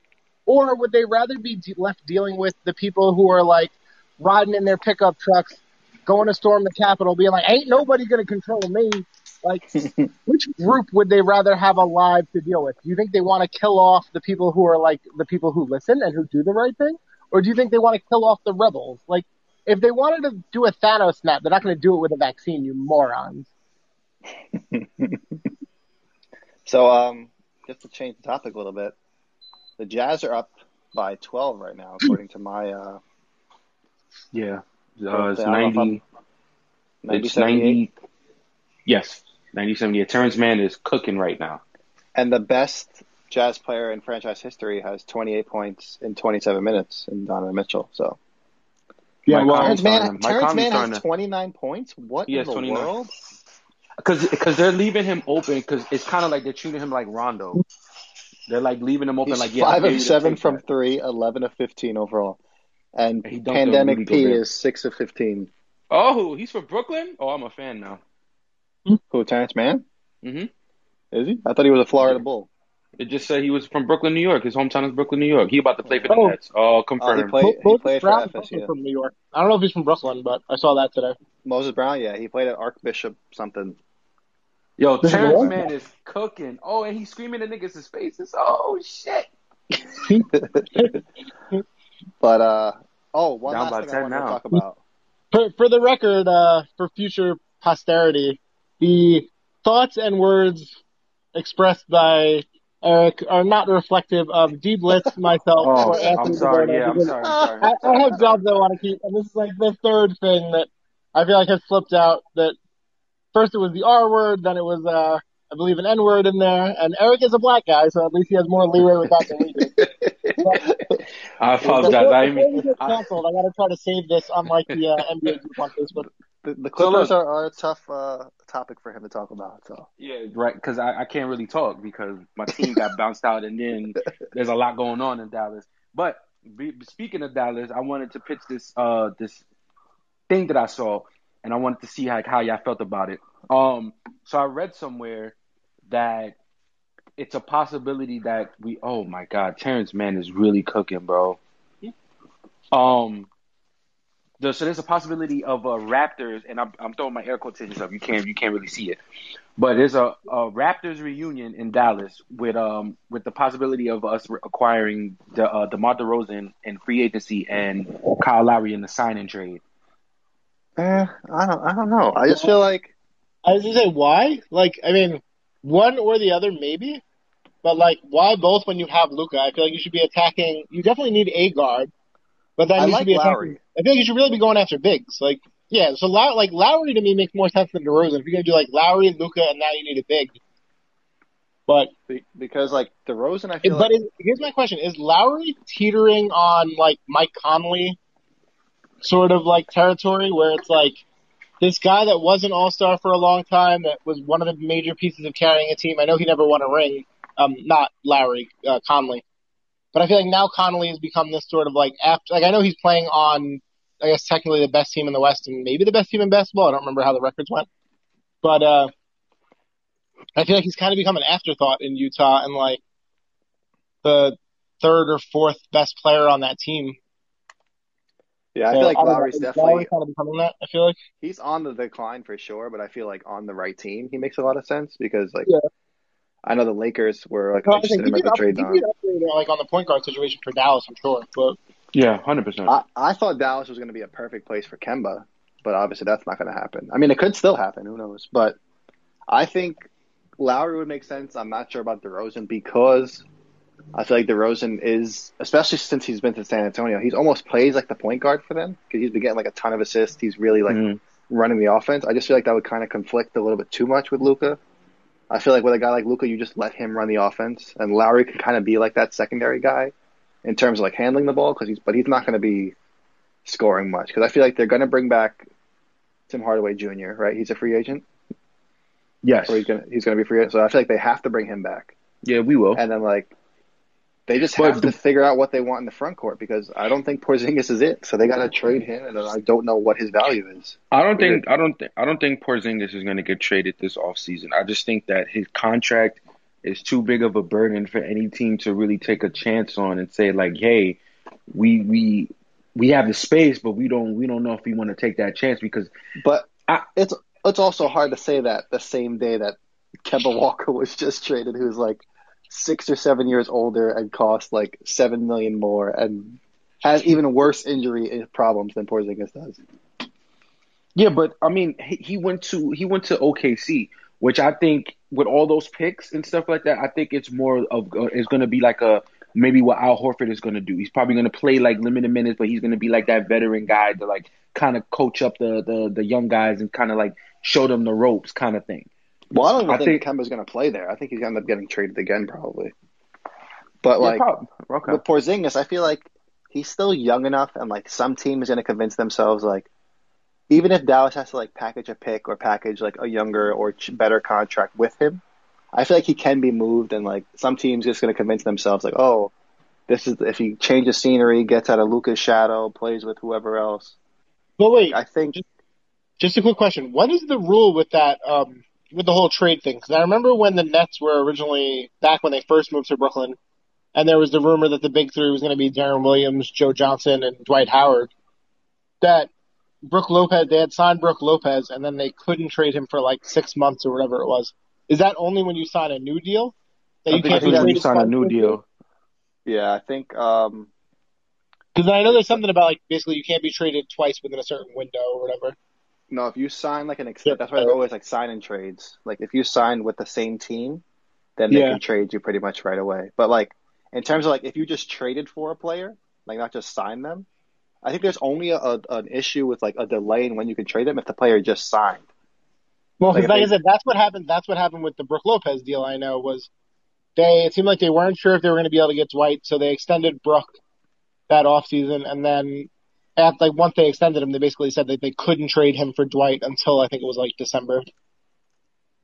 [SPEAKER 3] Or would they rather be de- left dealing with the people who are like riding in their pickup trucks, going to storm the Capitol, being like, ain't nobody to control me? Like, which group would they rather have alive to deal with? Do you think they want to kill off the people who are like the people who listen and who do the right thing? Or do you think they want to kill off the rebels? Like, if they wanted to do a Thanos snap, they're not going to do it with a vaccine, you morons.
[SPEAKER 2] So, um, just to change the topic a little bit, the Jazz are up by 12 right now, according to my uh,
[SPEAKER 4] Yeah. Uh, it's
[SPEAKER 2] I don't know if
[SPEAKER 4] 90. It's
[SPEAKER 2] 90
[SPEAKER 4] 90. Yes. 90 70. Terance Mann is cooking right now.
[SPEAKER 2] And the best Jazz player in franchise history has 28 points in 27 minutes in Donovan Mitchell. So
[SPEAKER 3] Yeah,
[SPEAKER 4] Mike
[SPEAKER 3] well,
[SPEAKER 2] Terrence
[SPEAKER 4] starting
[SPEAKER 2] Man,
[SPEAKER 4] to- Mike
[SPEAKER 2] Terrence
[SPEAKER 4] Conley's
[SPEAKER 2] Man
[SPEAKER 4] starting
[SPEAKER 2] has
[SPEAKER 4] to-
[SPEAKER 2] 29 points. What
[SPEAKER 4] He
[SPEAKER 2] in
[SPEAKER 4] has
[SPEAKER 2] the
[SPEAKER 4] 29.
[SPEAKER 2] world?
[SPEAKER 4] Because because they're leaving him open because it's kind of like they're treating him like Rondo. They're like leaving him open
[SPEAKER 2] He's
[SPEAKER 4] like yeah.
[SPEAKER 2] Five of seven from
[SPEAKER 4] that.
[SPEAKER 2] three, 11 of 15 overall, and
[SPEAKER 4] He dunked on
[SPEAKER 2] pandemic
[SPEAKER 4] Rudy
[SPEAKER 2] P is six of 15.
[SPEAKER 4] Oh, he's from Brooklyn. Oh, I'm a fan now.
[SPEAKER 2] Who Terance Mann?
[SPEAKER 4] hmm
[SPEAKER 2] Is he? I thought he was a Florida Bull.
[SPEAKER 4] It just said he was from Brooklyn, New York. His hometown is Brooklyn, New York. He about to play for the
[SPEAKER 3] Oh.
[SPEAKER 4] Nets. Oh,
[SPEAKER 2] Oh, he
[SPEAKER 4] confirmed.
[SPEAKER 2] played. He played for
[SPEAKER 3] Brown is also
[SPEAKER 2] FSU.
[SPEAKER 3] from New York. I don't know if he's from Brooklyn, but I saw that today.
[SPEAKER 2] Moses Brown, yeah, he played at Archbishop something.
[SPEAKER 4] Yo,
[SPEAKER 3] This is
[SPEAKER 4] Terrence
[SPEAKER 3] what?
[SPEAKER 4] Mann is cooking. Oh, and he's screaming at niggas' faces. Oh shit.
[SPEAKER 2] but uh, oh, one
[SPEAKER 4] Down
[SPEAKER 2] last
[SPEAKER 4] by
[SPEAKER 2] thing I
[SPEAKER 4] 10
[SPEAKER 2] wanted to talk about.
[SPEAKER 3] For, for the record, uh, for future posterity, the thoughts and words expressed by Eric are not reflective of D Blitz, myself,
[SPEAKER 4] Oh,
[SPEAKER 3] or Anthony
[SPEAKER 4] I'm sorry. Yeah, I'm sorry. I'm sorry.
[SPEAKER 3] I, I have jobs I want to keep, and this is like the third thing that I feel like has slipped out. That first it was the R word, then it was, uh, I believe, an N word in there, and Eric is a black guy, so at least he has more leeway with that than we do.
[SPEAKER 4] I apologize.
[SPEAKER 3] Before,
[SPEAKER 4] I
[SPEAKER 3] before
[SPEAKER 4] mean, I,
[SPEAKER 3] canceled, I got to try to save this, unlike the uh, NBA group on Facebook.
[SPEAKER 2] The, the
[SPEAKER 4] So
[SPEAKER 2] Clippers
[SPEAKER 4] look-
[SPEAKER 2] are, are a tough uh, topic for him to talk about. So
[SPEAKER 4] yeah, right. Because I, I can't really talk because my team got bounced out, and then there's a lot going on in Dallas. But be, speaking of Dallas, I wanted to pitch this uh this thing that I saw, and I wanted to see how how y'all felt about it. Um, so I read somewhere that it's a possibility that we. Oh my God, Terance Mann is really cooking, bro. Um. The- So there's a possibility of uh, Raptors, and I'm, I'm throwing my air quotations up. You can't you can't really see it, but there's a, a Raptors reunion in Dallas with um with the possibility of us re- acquiring the uh, DeMar DeRozan in free agency and Kyle Lowry in the sign and trade.
[SPEAKER 2] eh, I don't I don't know. I just feel like
[SPEAKER 3] I was gonna say why? Like, I mean, one or the other maybe, but like, why both when you have Luka? I feel like you should be attacking. You definitely need a guard, but then
[SPEAKER 2] I
[SPEAKER 3] you
[SPEAKER 2] like
[SPEAKER 3] should be attacking. I feel like you should really be going after bigs. Like, yeah, so Low, like Lowry to me makes more sense than DeRozan. If you're gonna do like Lowry, Luka, and now you need a big. But
[SPEAKER 2] be- because like DeRozan, I feel
[SPEAKER 3] but
[SPEAKER 2] like
[SPEAKER 3] is, here's my question: Is Lowry teetering on like Mike Conley sort of like territory where it's like this guy that was an all star for a long time that was one of the major pieces of carrying a team. I know he never won a ring. Um, not Lowry, uh, Conley. But I feel like now Conley has become this sort of like after, like I know he's playing on, I guess technically the best team in the West and maybe the best team in basketball. I don't remember how the records went, but uh, I feel like he's kind of become an afterthought in Utah and like the third or fourth best player on that team.
[SPEAKER 2] yeah, I
[SPEAKER 3] So,
[SPEAKER 2] feel like Lowry's definitely
[SPEAKER 3] Lowry kind of becoming that. I feel like.
[SPEAKER 2] he's on the decline for sure, but I feel like on the right team, he makes a lot of sense because like
[SPEAKER 3] Yeah.
[SPEAKER 2] I know the Lakers were like
[SPEAKER 3] No,
[SPEAKER 2] interested
[SPEAKER 3] think
[SPEAKER 2] in
[SPEAKER 3] he
[SPEAKER 2] him the trade
[SPEAKER 3] he
[SPEAKER 2] on.
[SPEAKER 3] did upgrade uh, like on the point guard situation for Dallas, I'm sure. But
[SPEAKER 4] Yeah, hundred percent.
[SPEAKER 2] I, I thought Dallas was going to be a perfect place for Kemba, but obviously that's not going to happen. I mean, it could still happen. Who knows? But I think Lowry would make sense. I'm not sure about DeRozan because I feel like DeRozan is, especially since he's been to San Antonio, he's almost plays like the point guard for them because he's been getting like a ton of assists. He's really like
[SPEAKER 4] Mhm.
[SPEAKER 2] running the offense. I just feel like that would kind of conflict a little bit too much with Luka. I feel like with a guy like Luka, you just let him run the offense, and Lowry can kind of be like that secondary guy in terms of like handling the ball because he's, but he's not going to be scoring much because I feel like they're going to bring back Tim Hardaway Jr. Right? He's a free agent,
[SPEAKER 4] Yes.
[SPEAKER 2] or he's gonna he's going to be free agent. So I feel like they have to bring him back.
[SPEAKER 4] Yeah, we will.
[SPEAKER 2] and then like they just have
[SPEAKER 4] the-
[SPEAKER 2] to figure out what they want in the front court because I don't think Porzingis is it. So they got to trade him, and I don't know what his value is.
[SPEAKER 4] I don't think I don't think I don't think Porzingis is going to get traded this offseason. I just think that his contract is too big of a burden for any team to really take a chance on and say like, "Hey, we we we have the space, but we don't we don't know if we want to take that chance because
[SPEAKER 2] But
[SPEAKER 4] I-
[SPEAKER 2] it's it's also hard to say that the same day that Kemba Walker was just traded, who's like six or seven years older and cost like seven million more and has even worse injury problems than Porzingis does.
[SPEAKER 4] Yeah, but I mean, he, he went to he went to OKC, which I think with all those picks and stuff like that, I think it's more of uh, it's going to be like a maybe what Al Horford is going to do. He's probably going to play like limited minutes, but he's going to be like that veteran guy to like kind of coach up the the the young guys and kind of like show them the ropes, kind of thing.
[SPEAKER 2] Well, I don't even
[SPEAKER 4] I
[SPEAKER 2] think,
[SPEAKER 4] think-
[SPEAKER 2] Kemba's going to play there. I think he's going to end up getting traded again, probably. But
[SPEAKER 4] Yeah,
[SPEAKER 2] like.
[SPEAKER 4] prob- okay.
[SPEAKER 2] with Porzingis, I feel like he's still young enough, and like some team is going to convince themselves, like even if Dallas has to like package a pick or package like a younger or ch- better contract with him, I feel like he can be moved, and like some teams just going to convince themselves, like, oh, this is if he changes scenery, gets out of Luka's shadow, plays with whoever else.
[SPEAKER 3] But wait,
[SPEAKER 2] I think
[SPEAKER 3] just a quick question: What is the rule with that? Um, with the whole trade thing? Because I remember when the Nets were originally back when they first moved to Brooklyn, and there was the rumor that the big three was going to be Deron Williams, Joe Johnson, and Dwight Howard. That Brook Lopez, they had signed Brook Lopez, and then they couldn't trade him for like six months or whatever it was. Is that only when you sign a new deal? That
[SPEAKER 2] I
[SPEAKER 3] you
[SPEAKER 2] think
[SPEAKER 3] can't
[SPEAKER 4] you sign a new deal.
[SPEAKER 2] yeah, I think um
[SPEAKER 3] Because I know there's something about like basically you can't be traded twice within a certain window or whatever.
[SPEAKER 2] No, if you sign like an extent, that's why there's always like sign in trades. Like if you sign with the same team, then they
[SPEAKER 3] Yeah.
[SPEAKER 2] can trade you pretty much right away. But like in terms of like if you just traded for a player, like not just sign them, I think there's only a, a an issue with like a delay in when you can trade them if the player just signed.
[SPEAKER 3] Well,
[SPEAKER 2] Like,
[SPEAKER 3] like,
[SPEAKER 2] they-
[SPEAKER 3] I said, that's what happened. That's what happened with the Brook Lopez deal. I know was they. It seemed like they weren't sure if they were going to be able to get Dwight, so they extended Brooke that off season, and then like once they extended him, they basically said that they couldn't trade him for Dwight until I think it was like December.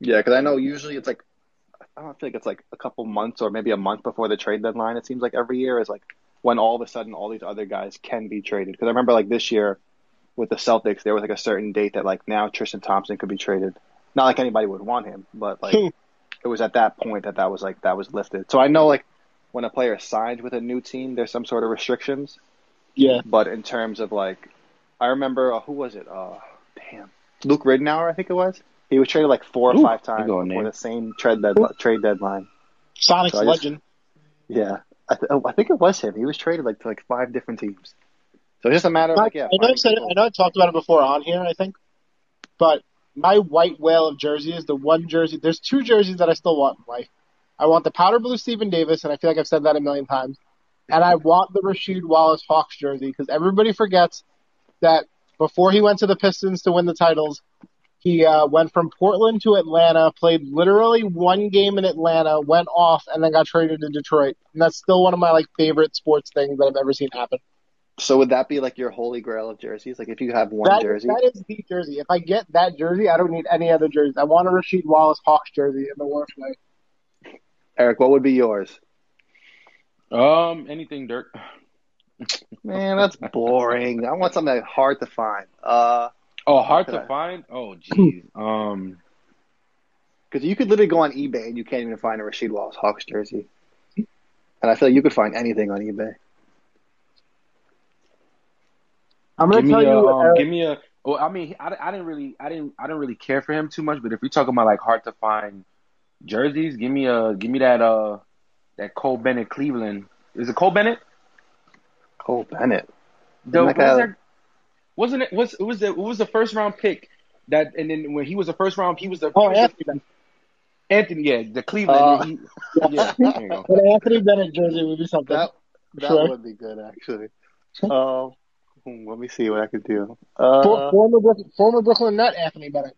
[SPEAKER 2] Yeah, because I know usually it's like I don't think it's like a couple months or maybe a month before the trade deadline. It seems like every year is like when all of a sudden all these other guys can be traded. Because I remember like this year with the Celtics, there was like a certain date that like now Tristan Thompson could be traded. Not like anybody would want him, but like hmm. it was at that point that that was like that was lifted. So I know like when a player signs with a new team, there's some sort of restrictions.
[SPEAKER 3] Yeah,
[SPEAKER 2] But in terms of like, I remember uh, who was it? Uh, damn, Luke Ridnour, I think it was. He was traded like four or
[SPEAKER 4] Ooh,
[SPEAKER 2] five times before
[SPEAKER 4] name.
[SPEAKER 2] the same trade deadline. Trade deadline.
[SPEAKER 3] Sonic's
[SPEAKER 2] So just-
[SPEAKER 3] legend.
[SPEAKER 2] Yeah, I, th- oh, I think it was him. He was traded like to like five different teams. So it's just a matter of like, yeah.
[SPEAKER 3] I know I've said it. I know I talked about it before on here. I think, but my white whale of jerseys, the one jersey. There's two jerseys that I still want in life. I want the powder blue Stephen Davis, and I feel like I've said that a million times. And I want the Rasheed Wallace Hawks jersey because everybody forgets that before he went to the Pistons to win the titles, he uh, went from Portland to Atlanta, played literally one game in Atlanta, went off, and then got traded to Detroit. And that's still one of my like favorite sports things that I've ever seen happen.
[SPEAKER 2] So would that be like your holy grail of jerseys? Like if you have one
[SPEAKER 3] That,
[SPEAKER 2] jersey,
[SPEAKER 3] that is the jersey. If I get that jersey, I don't need any other jerseys. I want a Rasheed Wallace Hawks jersey in the worst way.
[SPEAKER 2] Eric, what would be yours?
[SPEAKER 4] Um, anything, Dirk.
[SPEAKER 2] Man, that's boring. I want something hard to find. Uh,
[SPEAKER 4] Oh, hard to
[SPEAKER 2] Okay.
[SPEAKER 4] find. Oh, geez. Um,
[SPEAKER 2] because you could literally go on eBay and you can't even find a Rasheed Wallace Hawks jersey. And I feel like you could find anything on eBay.
[SPEAKER 3] I'm gonna
[SPEAKER 4] me
[SPEAKER 3] tell
[SPEAKER 4] a,
[SPEAKER 3] you.
[SPEAKER 4] um,
[SPEAKER 3] Eric,
[SPEAKER 4] give me a. Well, I mean, I, I didn't really, I didn't, I didn't really care for him too much. But if you're talking about like hard to find jerseys, give me a, give me that, uh, that Cole Bennett Cleveland. Is it Cole Bennett?
[SPEAKER 2] Cole Bennett.
[SPEAKER 4] The,
[SPEAKER 2] Like
[SPEAKER 4] was
[SPEAKER 2] a-
[SPEAKER 4] that? Wasn't it? Was it was the it was the first round pick that? And then when he was the first round, he was the.
[SPEAKER 3] oh,
[SPEAKER 4] he was the-
[SPEAKER 3] Anthony.
[SPEAKER 4] Anthony, yeah, the Cleveland.
[SPEAKER 2] Uh,
[SPEAKER 4] he, yeah, there you go.
[SPEAKER 3] An Anthony Bennett jersey would be something.
[SPEAKER 2] That that
[SPEAKER 3] Sure.
[SPEAKER 2] would be good actually. Um, hmm, let me see what I could do. Uh,
[SPEAKER 3] For, former Brooklyn, former Brooklyn Net Anthony Bennett.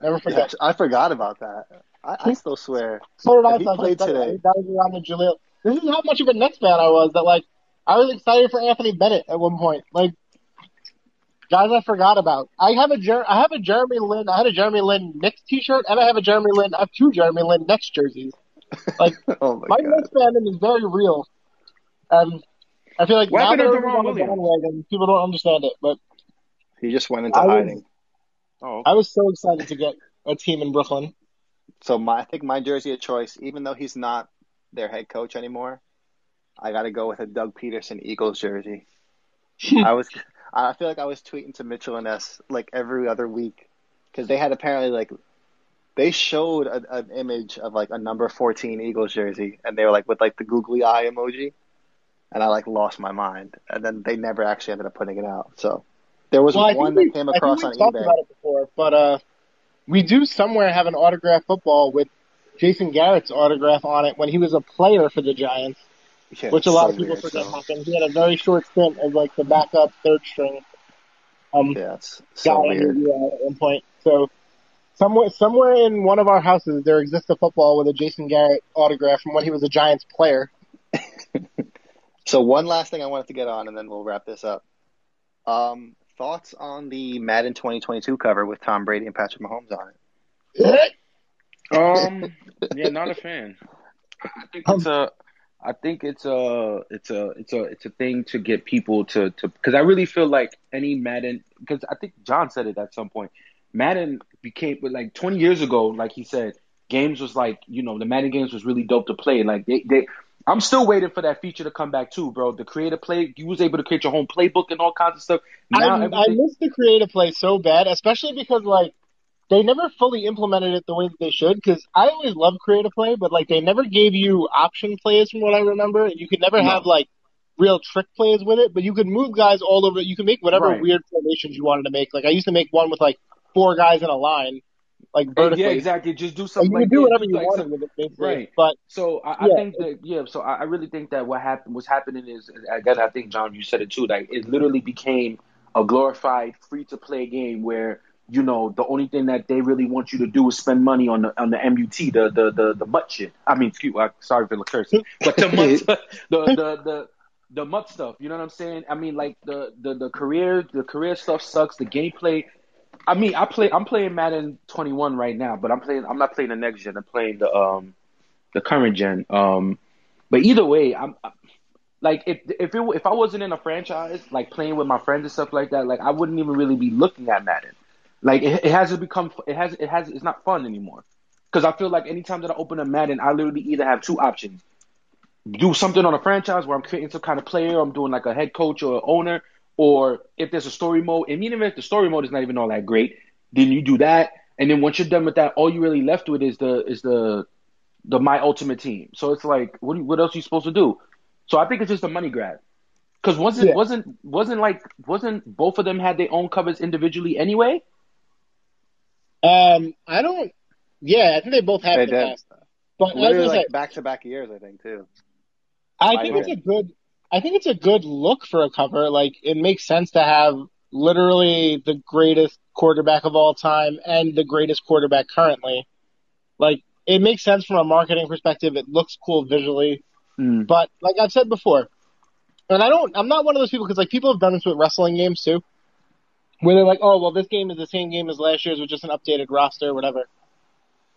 [SPEAKER 3] Never
[SPEAKER 2] yeah,
[SPEAKER 3] forget.
[SPEAKER 2] I forgot about that. I, I still swear.
[SPEAKER 3] So did I.
[SPEAKER 2] If he played
[SPEAKER 3] said
[SPEAKER 2] today-
[SPEAKER 3] That was around the Jahlil. This is how much of a Nets fan I was. That like I was excited for Anthony Bennett at one point. Like guys, I forgot about. I have a Jer- I have a Jeremy Lin. I had a Jeremy Lin Knicks T-shirt, and I have a Jeremy Lin. I have two Jeremy Lin Knicks jerseys. Like
[SPEAKER 2] oh my
[SPEAKER 3] my
[SPEAKER 2] god.
[SPEAKER 3] Knicks fandom is very real, and I feel like
[SPEAKER 4] What
[SPEAKER 3] now
[SPEAKER 4] happened
[SPEAKER 3] that
[SPEAKER 4] to
[SPEAKER 3] everyone's
[SPEAKER 4] Deron
[SPEAKER 3] on the bandwagon, people don't understand it. But
[SPEAKER 2] He just went into
[SPEAKER 3] I was-
[SPEAKER 2] hiding.
[SPEAKER 4] Oh,
[SPEAKER 3] I was so excited to get a team in Brooklyn.
[SPEAKER 2] So my I think my jersey of choice, even though he's not their head coach anymore, I got to go with a Doug Pederson Eagles jersey. I was I feel like I was tweeting to Mitchell and Ness like every other week because they had apparently like they showed a, an image of like a number 14 Eagles jersey and they were like with like the googly eye emoji and I like lost my mind and then they never actually ended up putting it out. So there was
[SPEAKER 3] Well,
[SPEAKER 2] one
[SPEAKER 3] think we,
[SPEAKER 2] that came
[SPEAKER 3] I think
[SPEAKER 2] across
[SPEAKER 3] we
[SPEAKER 2] on
[SPEAKER 3] talked
[SPEAKER 2] eBay.
[SPEAKER 3] about it before, but uh, we do somewhere have an autograph football with Jason Garrett's autograph on it when he was a player for the Giants,
[SPEAKER 2] Yeah,
[SPEAKER 3] which a lot
[SPEAKER 2] so
[SPEAKER 3] of people
[SPEAKER 2] weird,
[SPEAKER 3] forget
[SPEAKER 2] so-
[SPEAKER 3] happened. He had a very short stint as like the backup third string um,
[SPEAKER 2] Yeah, it's so weird.
[SPEAKER 3] uh, at one point. So somewhere somewhere in one of our houses there exists a football with a Jason Garrett autograph from when he was a Giants player.
[SPEAKER 2] So one last thing I wanted to get on, and then we'll wrap this up. Um, thoughts on the Madden 2022 cover with Tom Brady and Patrick Mahomes on it?
[SPEAKER 4] Um, yeah, not a fan. I think it's a, I think it's a, it's a, it's a, it's a thing to get people to, to, because I really feel like any Madden, because I think John said it at some point. Madden became like 20 years ago, like he said, games was like, you know, the Madden games was really dope to play. Like they, they, I'm still waiting for that feature to come back too, bro. The creative play, you was able to create your own playbook and all kinds of stuff. Now
[SPEAKER 3] I, I miss the creative play so bad, especially because like they never fully implemented it the way that they should. Because I always loved creative play, but like they never gave you option plays from what I remember. and You could never
[SPEAKER 4] No.
[SPEAKER 3] have like real trick plays with it, but you could move guys all over. You could make whatever
[SPEAKER 4] Right.
[SPEAKER 3] weird formations you wanted to make. Like I used to make one with like four guys in a line, like vertically.
[SPEAKER 4] yeah, exactly. Just do
[SPEAKER 3] Like,
[SPEAKER 4] something
[SPEAKER 3] you
[SPEAKER 4] like
[SPEAKER 3] do whatever you
[SPEAKER 4] like some-
[SPEAKER 3] with it, basically.
[SPEAKER 4] Right.
[SPEAKER 3] But
[SPEAKER 4] So I, I
[SPEAKER 3] Yeah.
[SPEAKER 4] think that yeah. So I, I really think that what happened, what's happening is again. I think John, you said it too. Like it literally became a glorified free to play game where you know the only thing that they really want you to do is spend money on the on the MUT, the the the the mutt shit. I mean, excuse, uh, sorry for the cursing, but the mutt, the the the. The mutt stuff, you know what I'm saying? I mean, like the, the, the career, the career stuff sucks. The gameplay, I mean, I play. I'm playing Madden 21 right now, but I'm playing. I'm not playing the next gen. I'm playing the um, the current gen. Um, but either way, I'm like if if it if I wasn't in a franchise, like playing with my friends and stuff like that, like I wouldn't even really be looking at Madden. Like it, it hasn't become. It has. It has. It's not fun anymore. Because I feel like anytime that I open a Madden, I literally either have two options: do something on a franchise where I'm creating some kind of player, I'm doing like a head coach or owner, or if there's a story mode, and even if the story mode is not even all that great, then you do that, and then once you're done with that, all you really left with is the is the the my ultimate team. So it's like, what what else are you supposed to do? So I think it's just a money grab. Because wasn't
[SPEAKER 3] Yeah.
[SPEAKER 4] wasn't wasn't like wasn't both of them had their own covers individually anyway?
[SPEAKER 3] um, I don't. Yeah, I think they both have
[SPEAKER 2] They
[SPEAKER 3] the
[SPEAKER 2] did.
[SPEAKER 3] past. But I was
[SPEAKER 2] Literally like back to back years, I think too.
[SPEAKER 3] I
[SPEAKER 2] I
[SPEAKER 3] think it's a good. I think it's a good look for a cover. Like it makes sense to have literally the greatest quarterback of all time and the greatest quarterback currently. Like it makes sense from a marketing perspective. It looks cool visually,
[SPEAKER 4] Mm.
[SPEAKER 3] but like I've said before, and I don't. I'm not one of those people because like people have done this with wrestling games too, where they're like, oh well, this game is the same game as last year's with just an updated roster or whatever.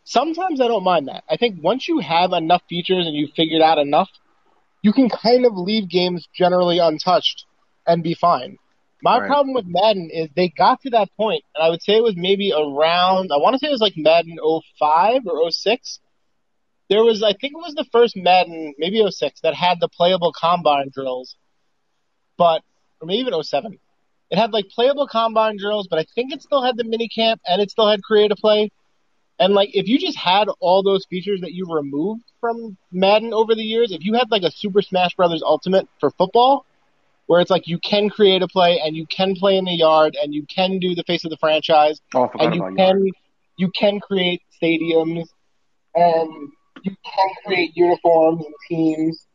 [SPEAKER 3] Sometimes I don't mind that. I think once you have enough features and you've figured out enough, you can kind of leave games generally untouched and be fine. My
[SPEAKER 4] Right.
[SPEAKER 3] problem with Madden is they got to that point, and I would say it was maybe around, I want to say it was like Madden 05 or 06. There was, I think it was the first Madden, maybe 06, that had the playable combine drills, but, or maybe even 07. It had like playable combine drills, but I think it still had the mini camp and it still had creative play. And like, if you just had all those features that you removed from Madden over the years, if you had like a Super Smash Brothers Ultimate for football, where it's like you can create a play and you can play in the yard and you can do the face of the franchise
[SPEAKER 4] Oh,
[SPEAKER 3] and you can you can create stadiums and you can create uniforms and teams,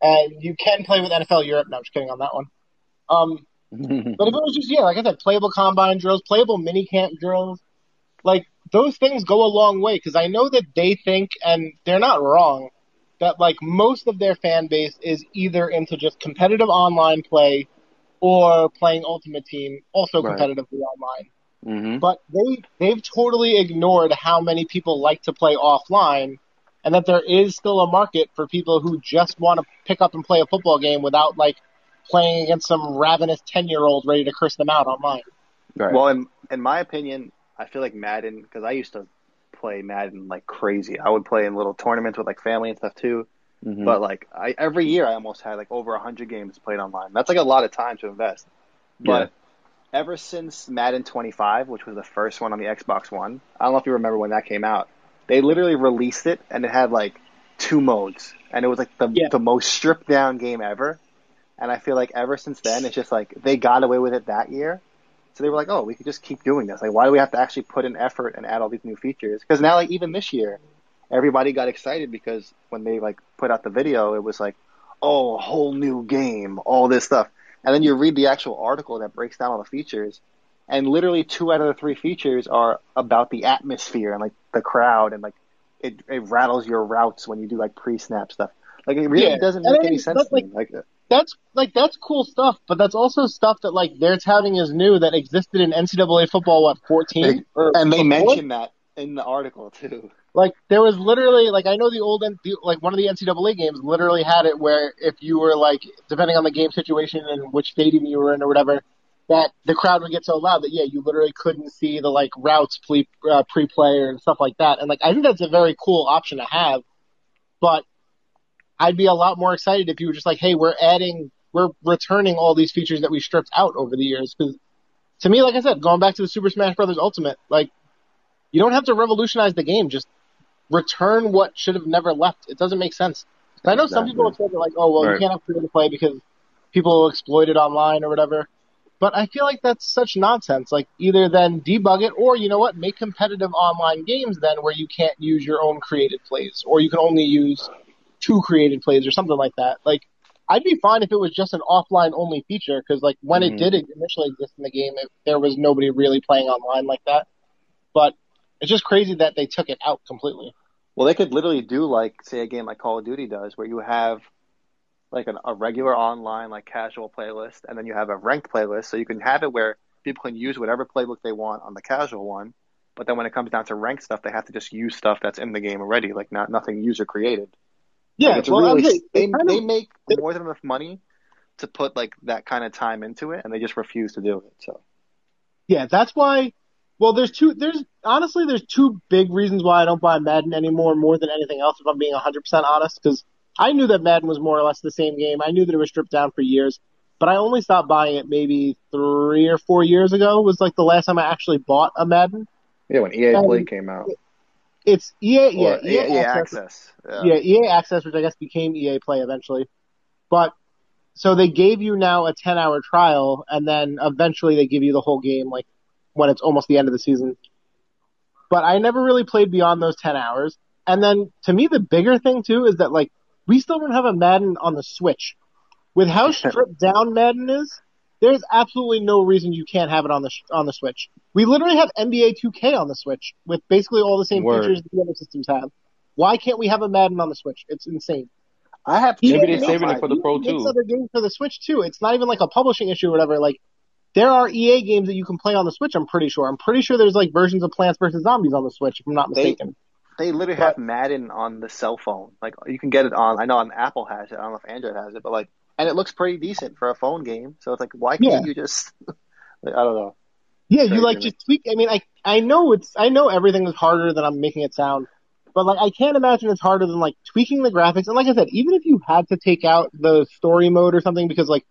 [SPEAKER 3] and you can play with NFL Europe. No, I'm just kidding on that one. Um, but if it was just yeah, like I said, playable combine drills, playable mini camp drills, like those things go a long way because I know that they think, and they're not wrong, that like most of their fan base is either into just competitive online play or playing Ultimate Team, also
[SPEAKER 2] Right.
[SPEAKER 3] competitively online.
[SPEAKER 2] hmm
[SPEAKER 3] But they they've totally ignored how many people like to play offline, and that there is still a market for people who just want to pick up and play a football game without like playing against some ravenous ten year old ready to curse them out online.
[SPEAKER 4] Right.
[SPEAKER 2] Well, in in my opinion, I feel like Madden because I used to play Madden like crazy. I would play in little tournaments with like family and stuff too.
[SPEAKER 4] Mhm.
[SPEAKER 2] But like I every year I almost had like over a hundred games played online. That's like a lot of time to invest. But ever since Madden 25, which was the first one on the Xbox One, I don't know if you remember when that came out. They literally released it and it had like two modes, and it was like the
[SPEAKER 3] Yeah.
[SPEAKER 2] the most stripped down game ever. And I feel like ever since then, it's just like they got away with it that year. So they were like, oh, we could just keep doing this. Like, why do we have to actually put in effort and add all these new features? Because now, like, even this year, everybody got excited because when they like put out the video, it was like, oh, a whole new game, all this stuff. And then you read the actual article that breaks down all the features, and literally two out of the three features are about the atmosphere and like the crowd and like it, it rattles your routes when you do like pre-snap stuff. Like it really
[SPEAKER 3] Yeah.
[SPEAKER 2] doesn't make
[SPEAKER 3] I
[SPEAKER 2] any sense me. Like, uh,
[SPEAKER 3] That's like that's cool stuff, but that's also stuff that like they're touting as new that existed in NCAA football what fourteen
[SPEAKER 2] and they
[SPEAKER 3] before?
[SPEAKER 2] mention that in the article too.
[SPEAKER 3] Like there was literally like I know the old N- like one of the NCAA games literally had it where if you were like depending on the game situation and which stadium you were in or whatever, that the crowd would get so loud that yeah you literally couldn't see the like routes pre uh, pre play and stuff like that. And like I think that's a very cool option to have, but I'd be a lot more excited if you were just like hey we're adding we're returning all these features that we stripped out over the years because to me like I said going back to the Super Smash Brothers Ultimate like you don't have to revolutionize the game just return what should have never left. It doesn't make sense. And I know some people have said they're like, oh well,
[SPEAKER 2] Right.
[SPEAKER 3] you can't have free to play because people exploit it online or whatever. But I feel like that's such nonsense. Like either then debug it or you know what, make competitive online games then where you can't use your own created plays or you can only use two created plays or something like that. Like I'd be fine if it was just an offline only feature because like when
[SPEAKER 2] Mhm.
[SPEAKER 3] it did initially exist in the game, it, there was nobody really playing online like that. But it's just crazy that they took it out completely.
[SPEAKER 2] Well, they could literally do like say a game like Call of Duty does, where you have like an, a regular online like casual playlist, and then you have a ranked playlist, so you can have it where people can use whatever playbook they want on the casual one. But then when it comes down to ranked stuff, they have to just use stuff that's in the game already, like not nothing user created.
[SPEAKER 3] Yeah,
[SPEAKER 2] Like, it's
[SPEAKER 3] well,
[SPEAKER 2] really
[SPEAKER 3] saying,
[SPEAKER 2] they
[SPEAKER 3] kind
[SPEAKER 2] they
[SPEAKER 3] of-
[SPEAKER 2] make more than enough money to put like that kind of time into it, and they just refuse to do it. So
[SPEAKER 3] yeah, that's why. Well, there's two. There's honestly, there's two big reasons why I don't buy Madden anymore, more than anything else. If I'm being 100 percent honest, because I knew that Madden was more or less the same game. I knew that it was stripped down for years, but I only stopped buying it maybe three or four years ago. Was like the last time I actually bought a Madden.
[SPEAKER 2] yeah, when EA Play came out,
[SPEAKER 3] It's EA, yeah, EA,
[SPEAKER 2] EA
[SPEAKER 3] Access.
[SPEAKER 2] Access, yeah.
[SPEAKER 3] yeah, EA Access, which I guess became EA Play eventually. But so they gave you now a 10 hour trial, and then eventually they give you the whole game, like when it's almost the end of the season. But I never really played beyond those 10 hours. And then to me, the bigger thing too is that like we still don't have a Madden on the Switch. With how stripped down Madden is, there's absolutely no reason you can't have it on the on the Switch. We literally have NBA 2K on the Switch with basically all the same
[SPEAKER 4] Word.
[SPEAKER 3] features the other systems have. Why can't we have a Madden on the Switch? It's insane.
[SPEAKER 2] I have
[SPEAKER 3] EA
[SPEAKER 4] Maybe they're saving it for the Pro
[SPEAKER 3] makes
[SPEAKER 4] too.
[SPEAKER 3] other games for the Switch too. It's not even like a publishing issue or whatever. Like there are EA games that you can play on the Switch. I'm pretty sure. I'm pretty sure there's like versions of Plants vs Zombies on the Switch. If I'm not mistaken.
[SPEAKER 2] They literally have Madden on the cell phone. Like you can get it on. I know on Apple has it. I don't know if Android has it, but like, and it looks pretty decent for a phone game. So it's like, why can't
[SPEAKER 3] Yeah.
[SPEAKER 2] you just? like, I don't know.
[SPEAKER 3] Yeah, you like just tweak. I mean, I I know it's I know everything is harder than I'm making it sound, but like I can't imagine it's harder than like tweaking the graphics. And like I said, even if you had to take out the story mode or something because like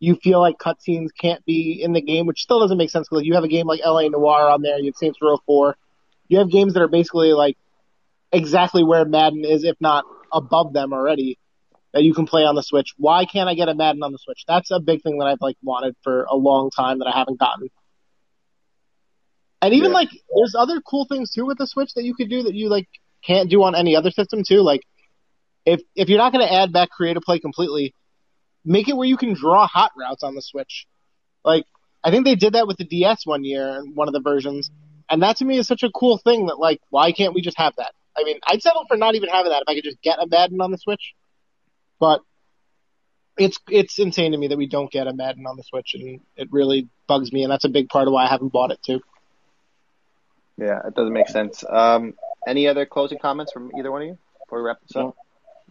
[SPEAKER 3] you feel like cutscenes can't be in the game, which still doesn't make sense because like, you have a game like LA Noire on there, you have Saints Row 4, you have games that are basically like exactly where Madden is, if not above them already. That you can play on the Switch. Why can't I get a Madden on the Switch? That's a big thing that I've like wanted for a long time that I haven't gotten. And even
[SPEAKER 2] Yeah.
[SPEAKER 3] like, there's other cool things too with the Switch that you could do that you like can't do on any other system too. Like, if if you're not going to add back creative play completely, make it where you can draw hot routes on the Switch. Like, I think they did that with the DS one year in one of the versions, and that to me is such a cool thing that like, why can't we just have that? I mean, I'd settle for not even having that if I could just get a Madden on the Switch. But it's it's insane to me that we don't get a Madden on the Switch, and it really bugs me, and that's a big part of why I haven't bought it too.
[SPEAKER 2] Yeah, it doesn't make sense. Um, any other closing comments from either one of you before we wrap this up?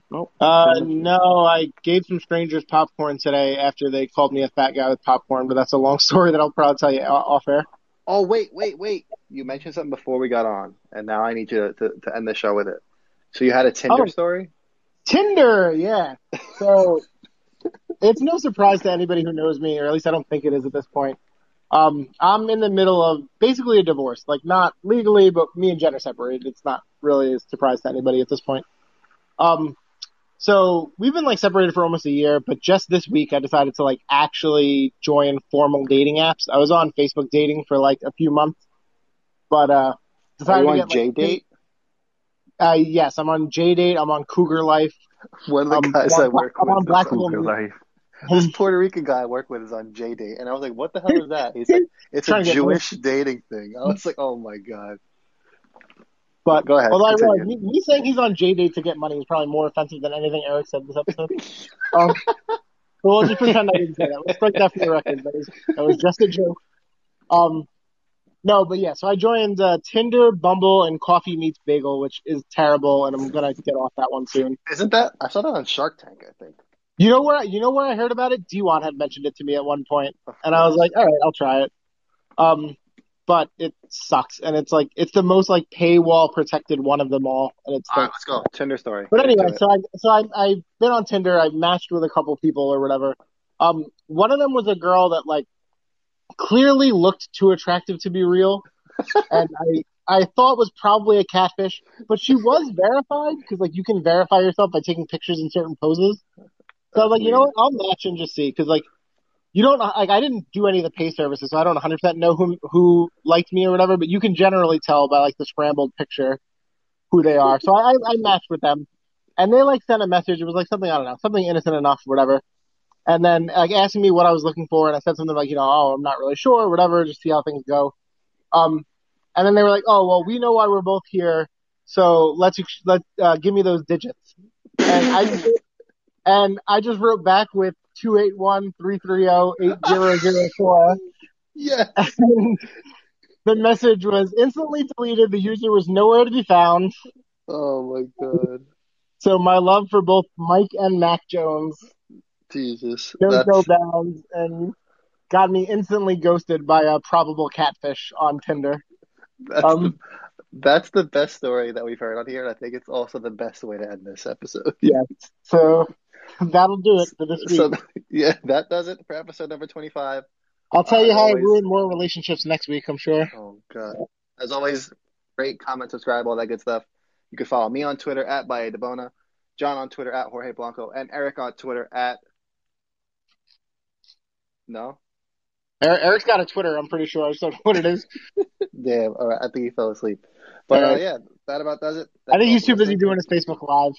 [SPEAKER 4] Nope.
[SPEAKER 3] Uh, no, I gave some strangers popcorn today after they called me a fat guy with popcorn, but that's a long story that I'll probably tell you off air.
[SPEAKER 2] Oh wait, wait, wait! You mentioned something before we got on, and now I need you to, to end the show with it. So you had a Tinder
[SPEAKER 3] Oh.
[SPEAKER 2] story?
[SPEAKER 3] Tinder, yeah. So it's no surprise to anybody who knows me, or at least I don't think it is at this point. Um, I'm in the middle of basically a divorce, like not legally, but me and Jen are separated. It's not really a surprise to anybody at this point. Um, so we've been like separated for almost a year, but just this week I decided to like actually join formal dating apps. I was on Facebook dating for like a few months, but uh,
[SPEAKER 2] Are
[SPEAKER 3] decided
[SPEAKER 2] you
[SPEAKER 3] to
[SPEAKER 2] on
[SPEAKER 3] get
[SPEAKER 2] J
[SPEAKER 3] like,
[SPEAKER 2] date?
[SPEAKER 3] Uh, yes, I'm on J Date. I'm on Cougar Life.
[SPEAKER 2] One of the
[SPEAKER 3] Um,
[SPEAKER 2] guys
[SPEAKER 3] I'm
[SPEAKER 2] I work
[SPEAKER 3] I'm
[SPEAKER 2] with.
[SPEAKER 3] on
[SPEAKER 2] is
[SPEAKER 3] Black
[SPEAKER 4] Cougar life.
[SPEAKER 2] this Puerto Rican guy I work with is on J Date, and I was like, "What the hell is that?" He's like, "It's a
[SPEAKER 3] Trying to get
[SPEAKER 2] Jewish dating thing." I was like, "Oh my god!"
[SPEAKER 3] But
[SPEAKER 2] Go ahead,
[SPEAKER 3] Although I realize me, me saying he's on J Date to get money is probably more offensive than anything Eric said this episode. um, we'll just pretend I didn't say that. Let's break that for the record. That was, that was just a joke. Um, no, but yeah. So I joined uh, Tinder, Bumble, and Coffee Meets Bagel, which is terrible, and I'm gonna get off that one soon.
[SPEAKER 2] Isn't that? I saw that on Shark Tank. I think.
[SPEAKER 3] You know where you know where I heard about it? D1 had mentioned it to me at one point, and I was like, all right, I'll try it. Um, but it sucks, and it's like it's the most like paywall protected one of them all, and it's
[SPEAKER 2] All
[SPEAKER 3] like
[SPEAKER 2] right, let's go. Tinder story.
[SPEAKER 3] But anyway, so I so I I've been on Tinder. I've matched with a couple people or whatever. Um, one of them was a girl that like clearly looked too attractive to be real, and I I thought was probably a catfish, but she was verified because like you can verify yourself by taking pictures in certain poses. So I was like, you know what, I'll match and just see because like you don't like I didn't do any of the pay services, so I don't 100 percent know who who liked me or whatever, but you can generally tell by like the scrambled picture who they are. So I I matched with them and they like sent a message. It was like something I don't know, something innocent enough, whatever. And then like asking me what I was looking for, and I said something like, you know, oh, I'm not really sure, whatever, just see how things go. Um, and then they were like, oh, well, we know why we're both here, so let's let uh, give me those digits. And I just, and I just wrote back with two eight one three three zero eight zero zero four.
[SPEAKER 2] Yeah.
[SPEAKER 3] And the message was instantly deleted. The user was nowhere to be found.
[SPEAKER 2] Oh my god.
[SPEAKER 3] So my love for both Mike and Mac Jones
[SPEAKER 2] Jesus.
[SPEAKER 3] go bounds and got me instantly ghosted by a probable catfish on Tinder.
[SPEAKER 2] that's,
[SPEAKER 3] Um,
[SPEAKER 2] the, that's the best story that we've heard on here, and I think it's also the best way to end this episode.
[SPEAKER 3] Yes. So that'll do it for this week.
[SPEAKER 2] So, yeah, that does it for episode number 25.
[SPEAKER 3] I'll tell you
[SPEAKER 2] as
[SPEAKER 3] how I
[SPEAKER 2] always-
[SPEAKER 3] ruin more relationships next week, I'm sure.
[SPEAKER 2] Oh, God. As always, rate, comment, subscribe, all that good stuff. You can follow me on Twitter at Baye Debona, John on Twitter at Jorge Blanco, and Eric on Twitter at. No.
[SPEAKER 3] Eric's got a Twitter. I'm pretty sure. I don't know what it is.
[SPEAKER 2] Damn. All right. I think he fell asleep. But uh, yeah, that about does it.
[SPEAKER 3] I think he's too busy doing his Facebook Live.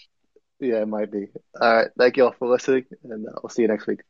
[SPEAKER 2] Yeah, it might be. All right. Thank you all for listening, and uh, we'll see you next week.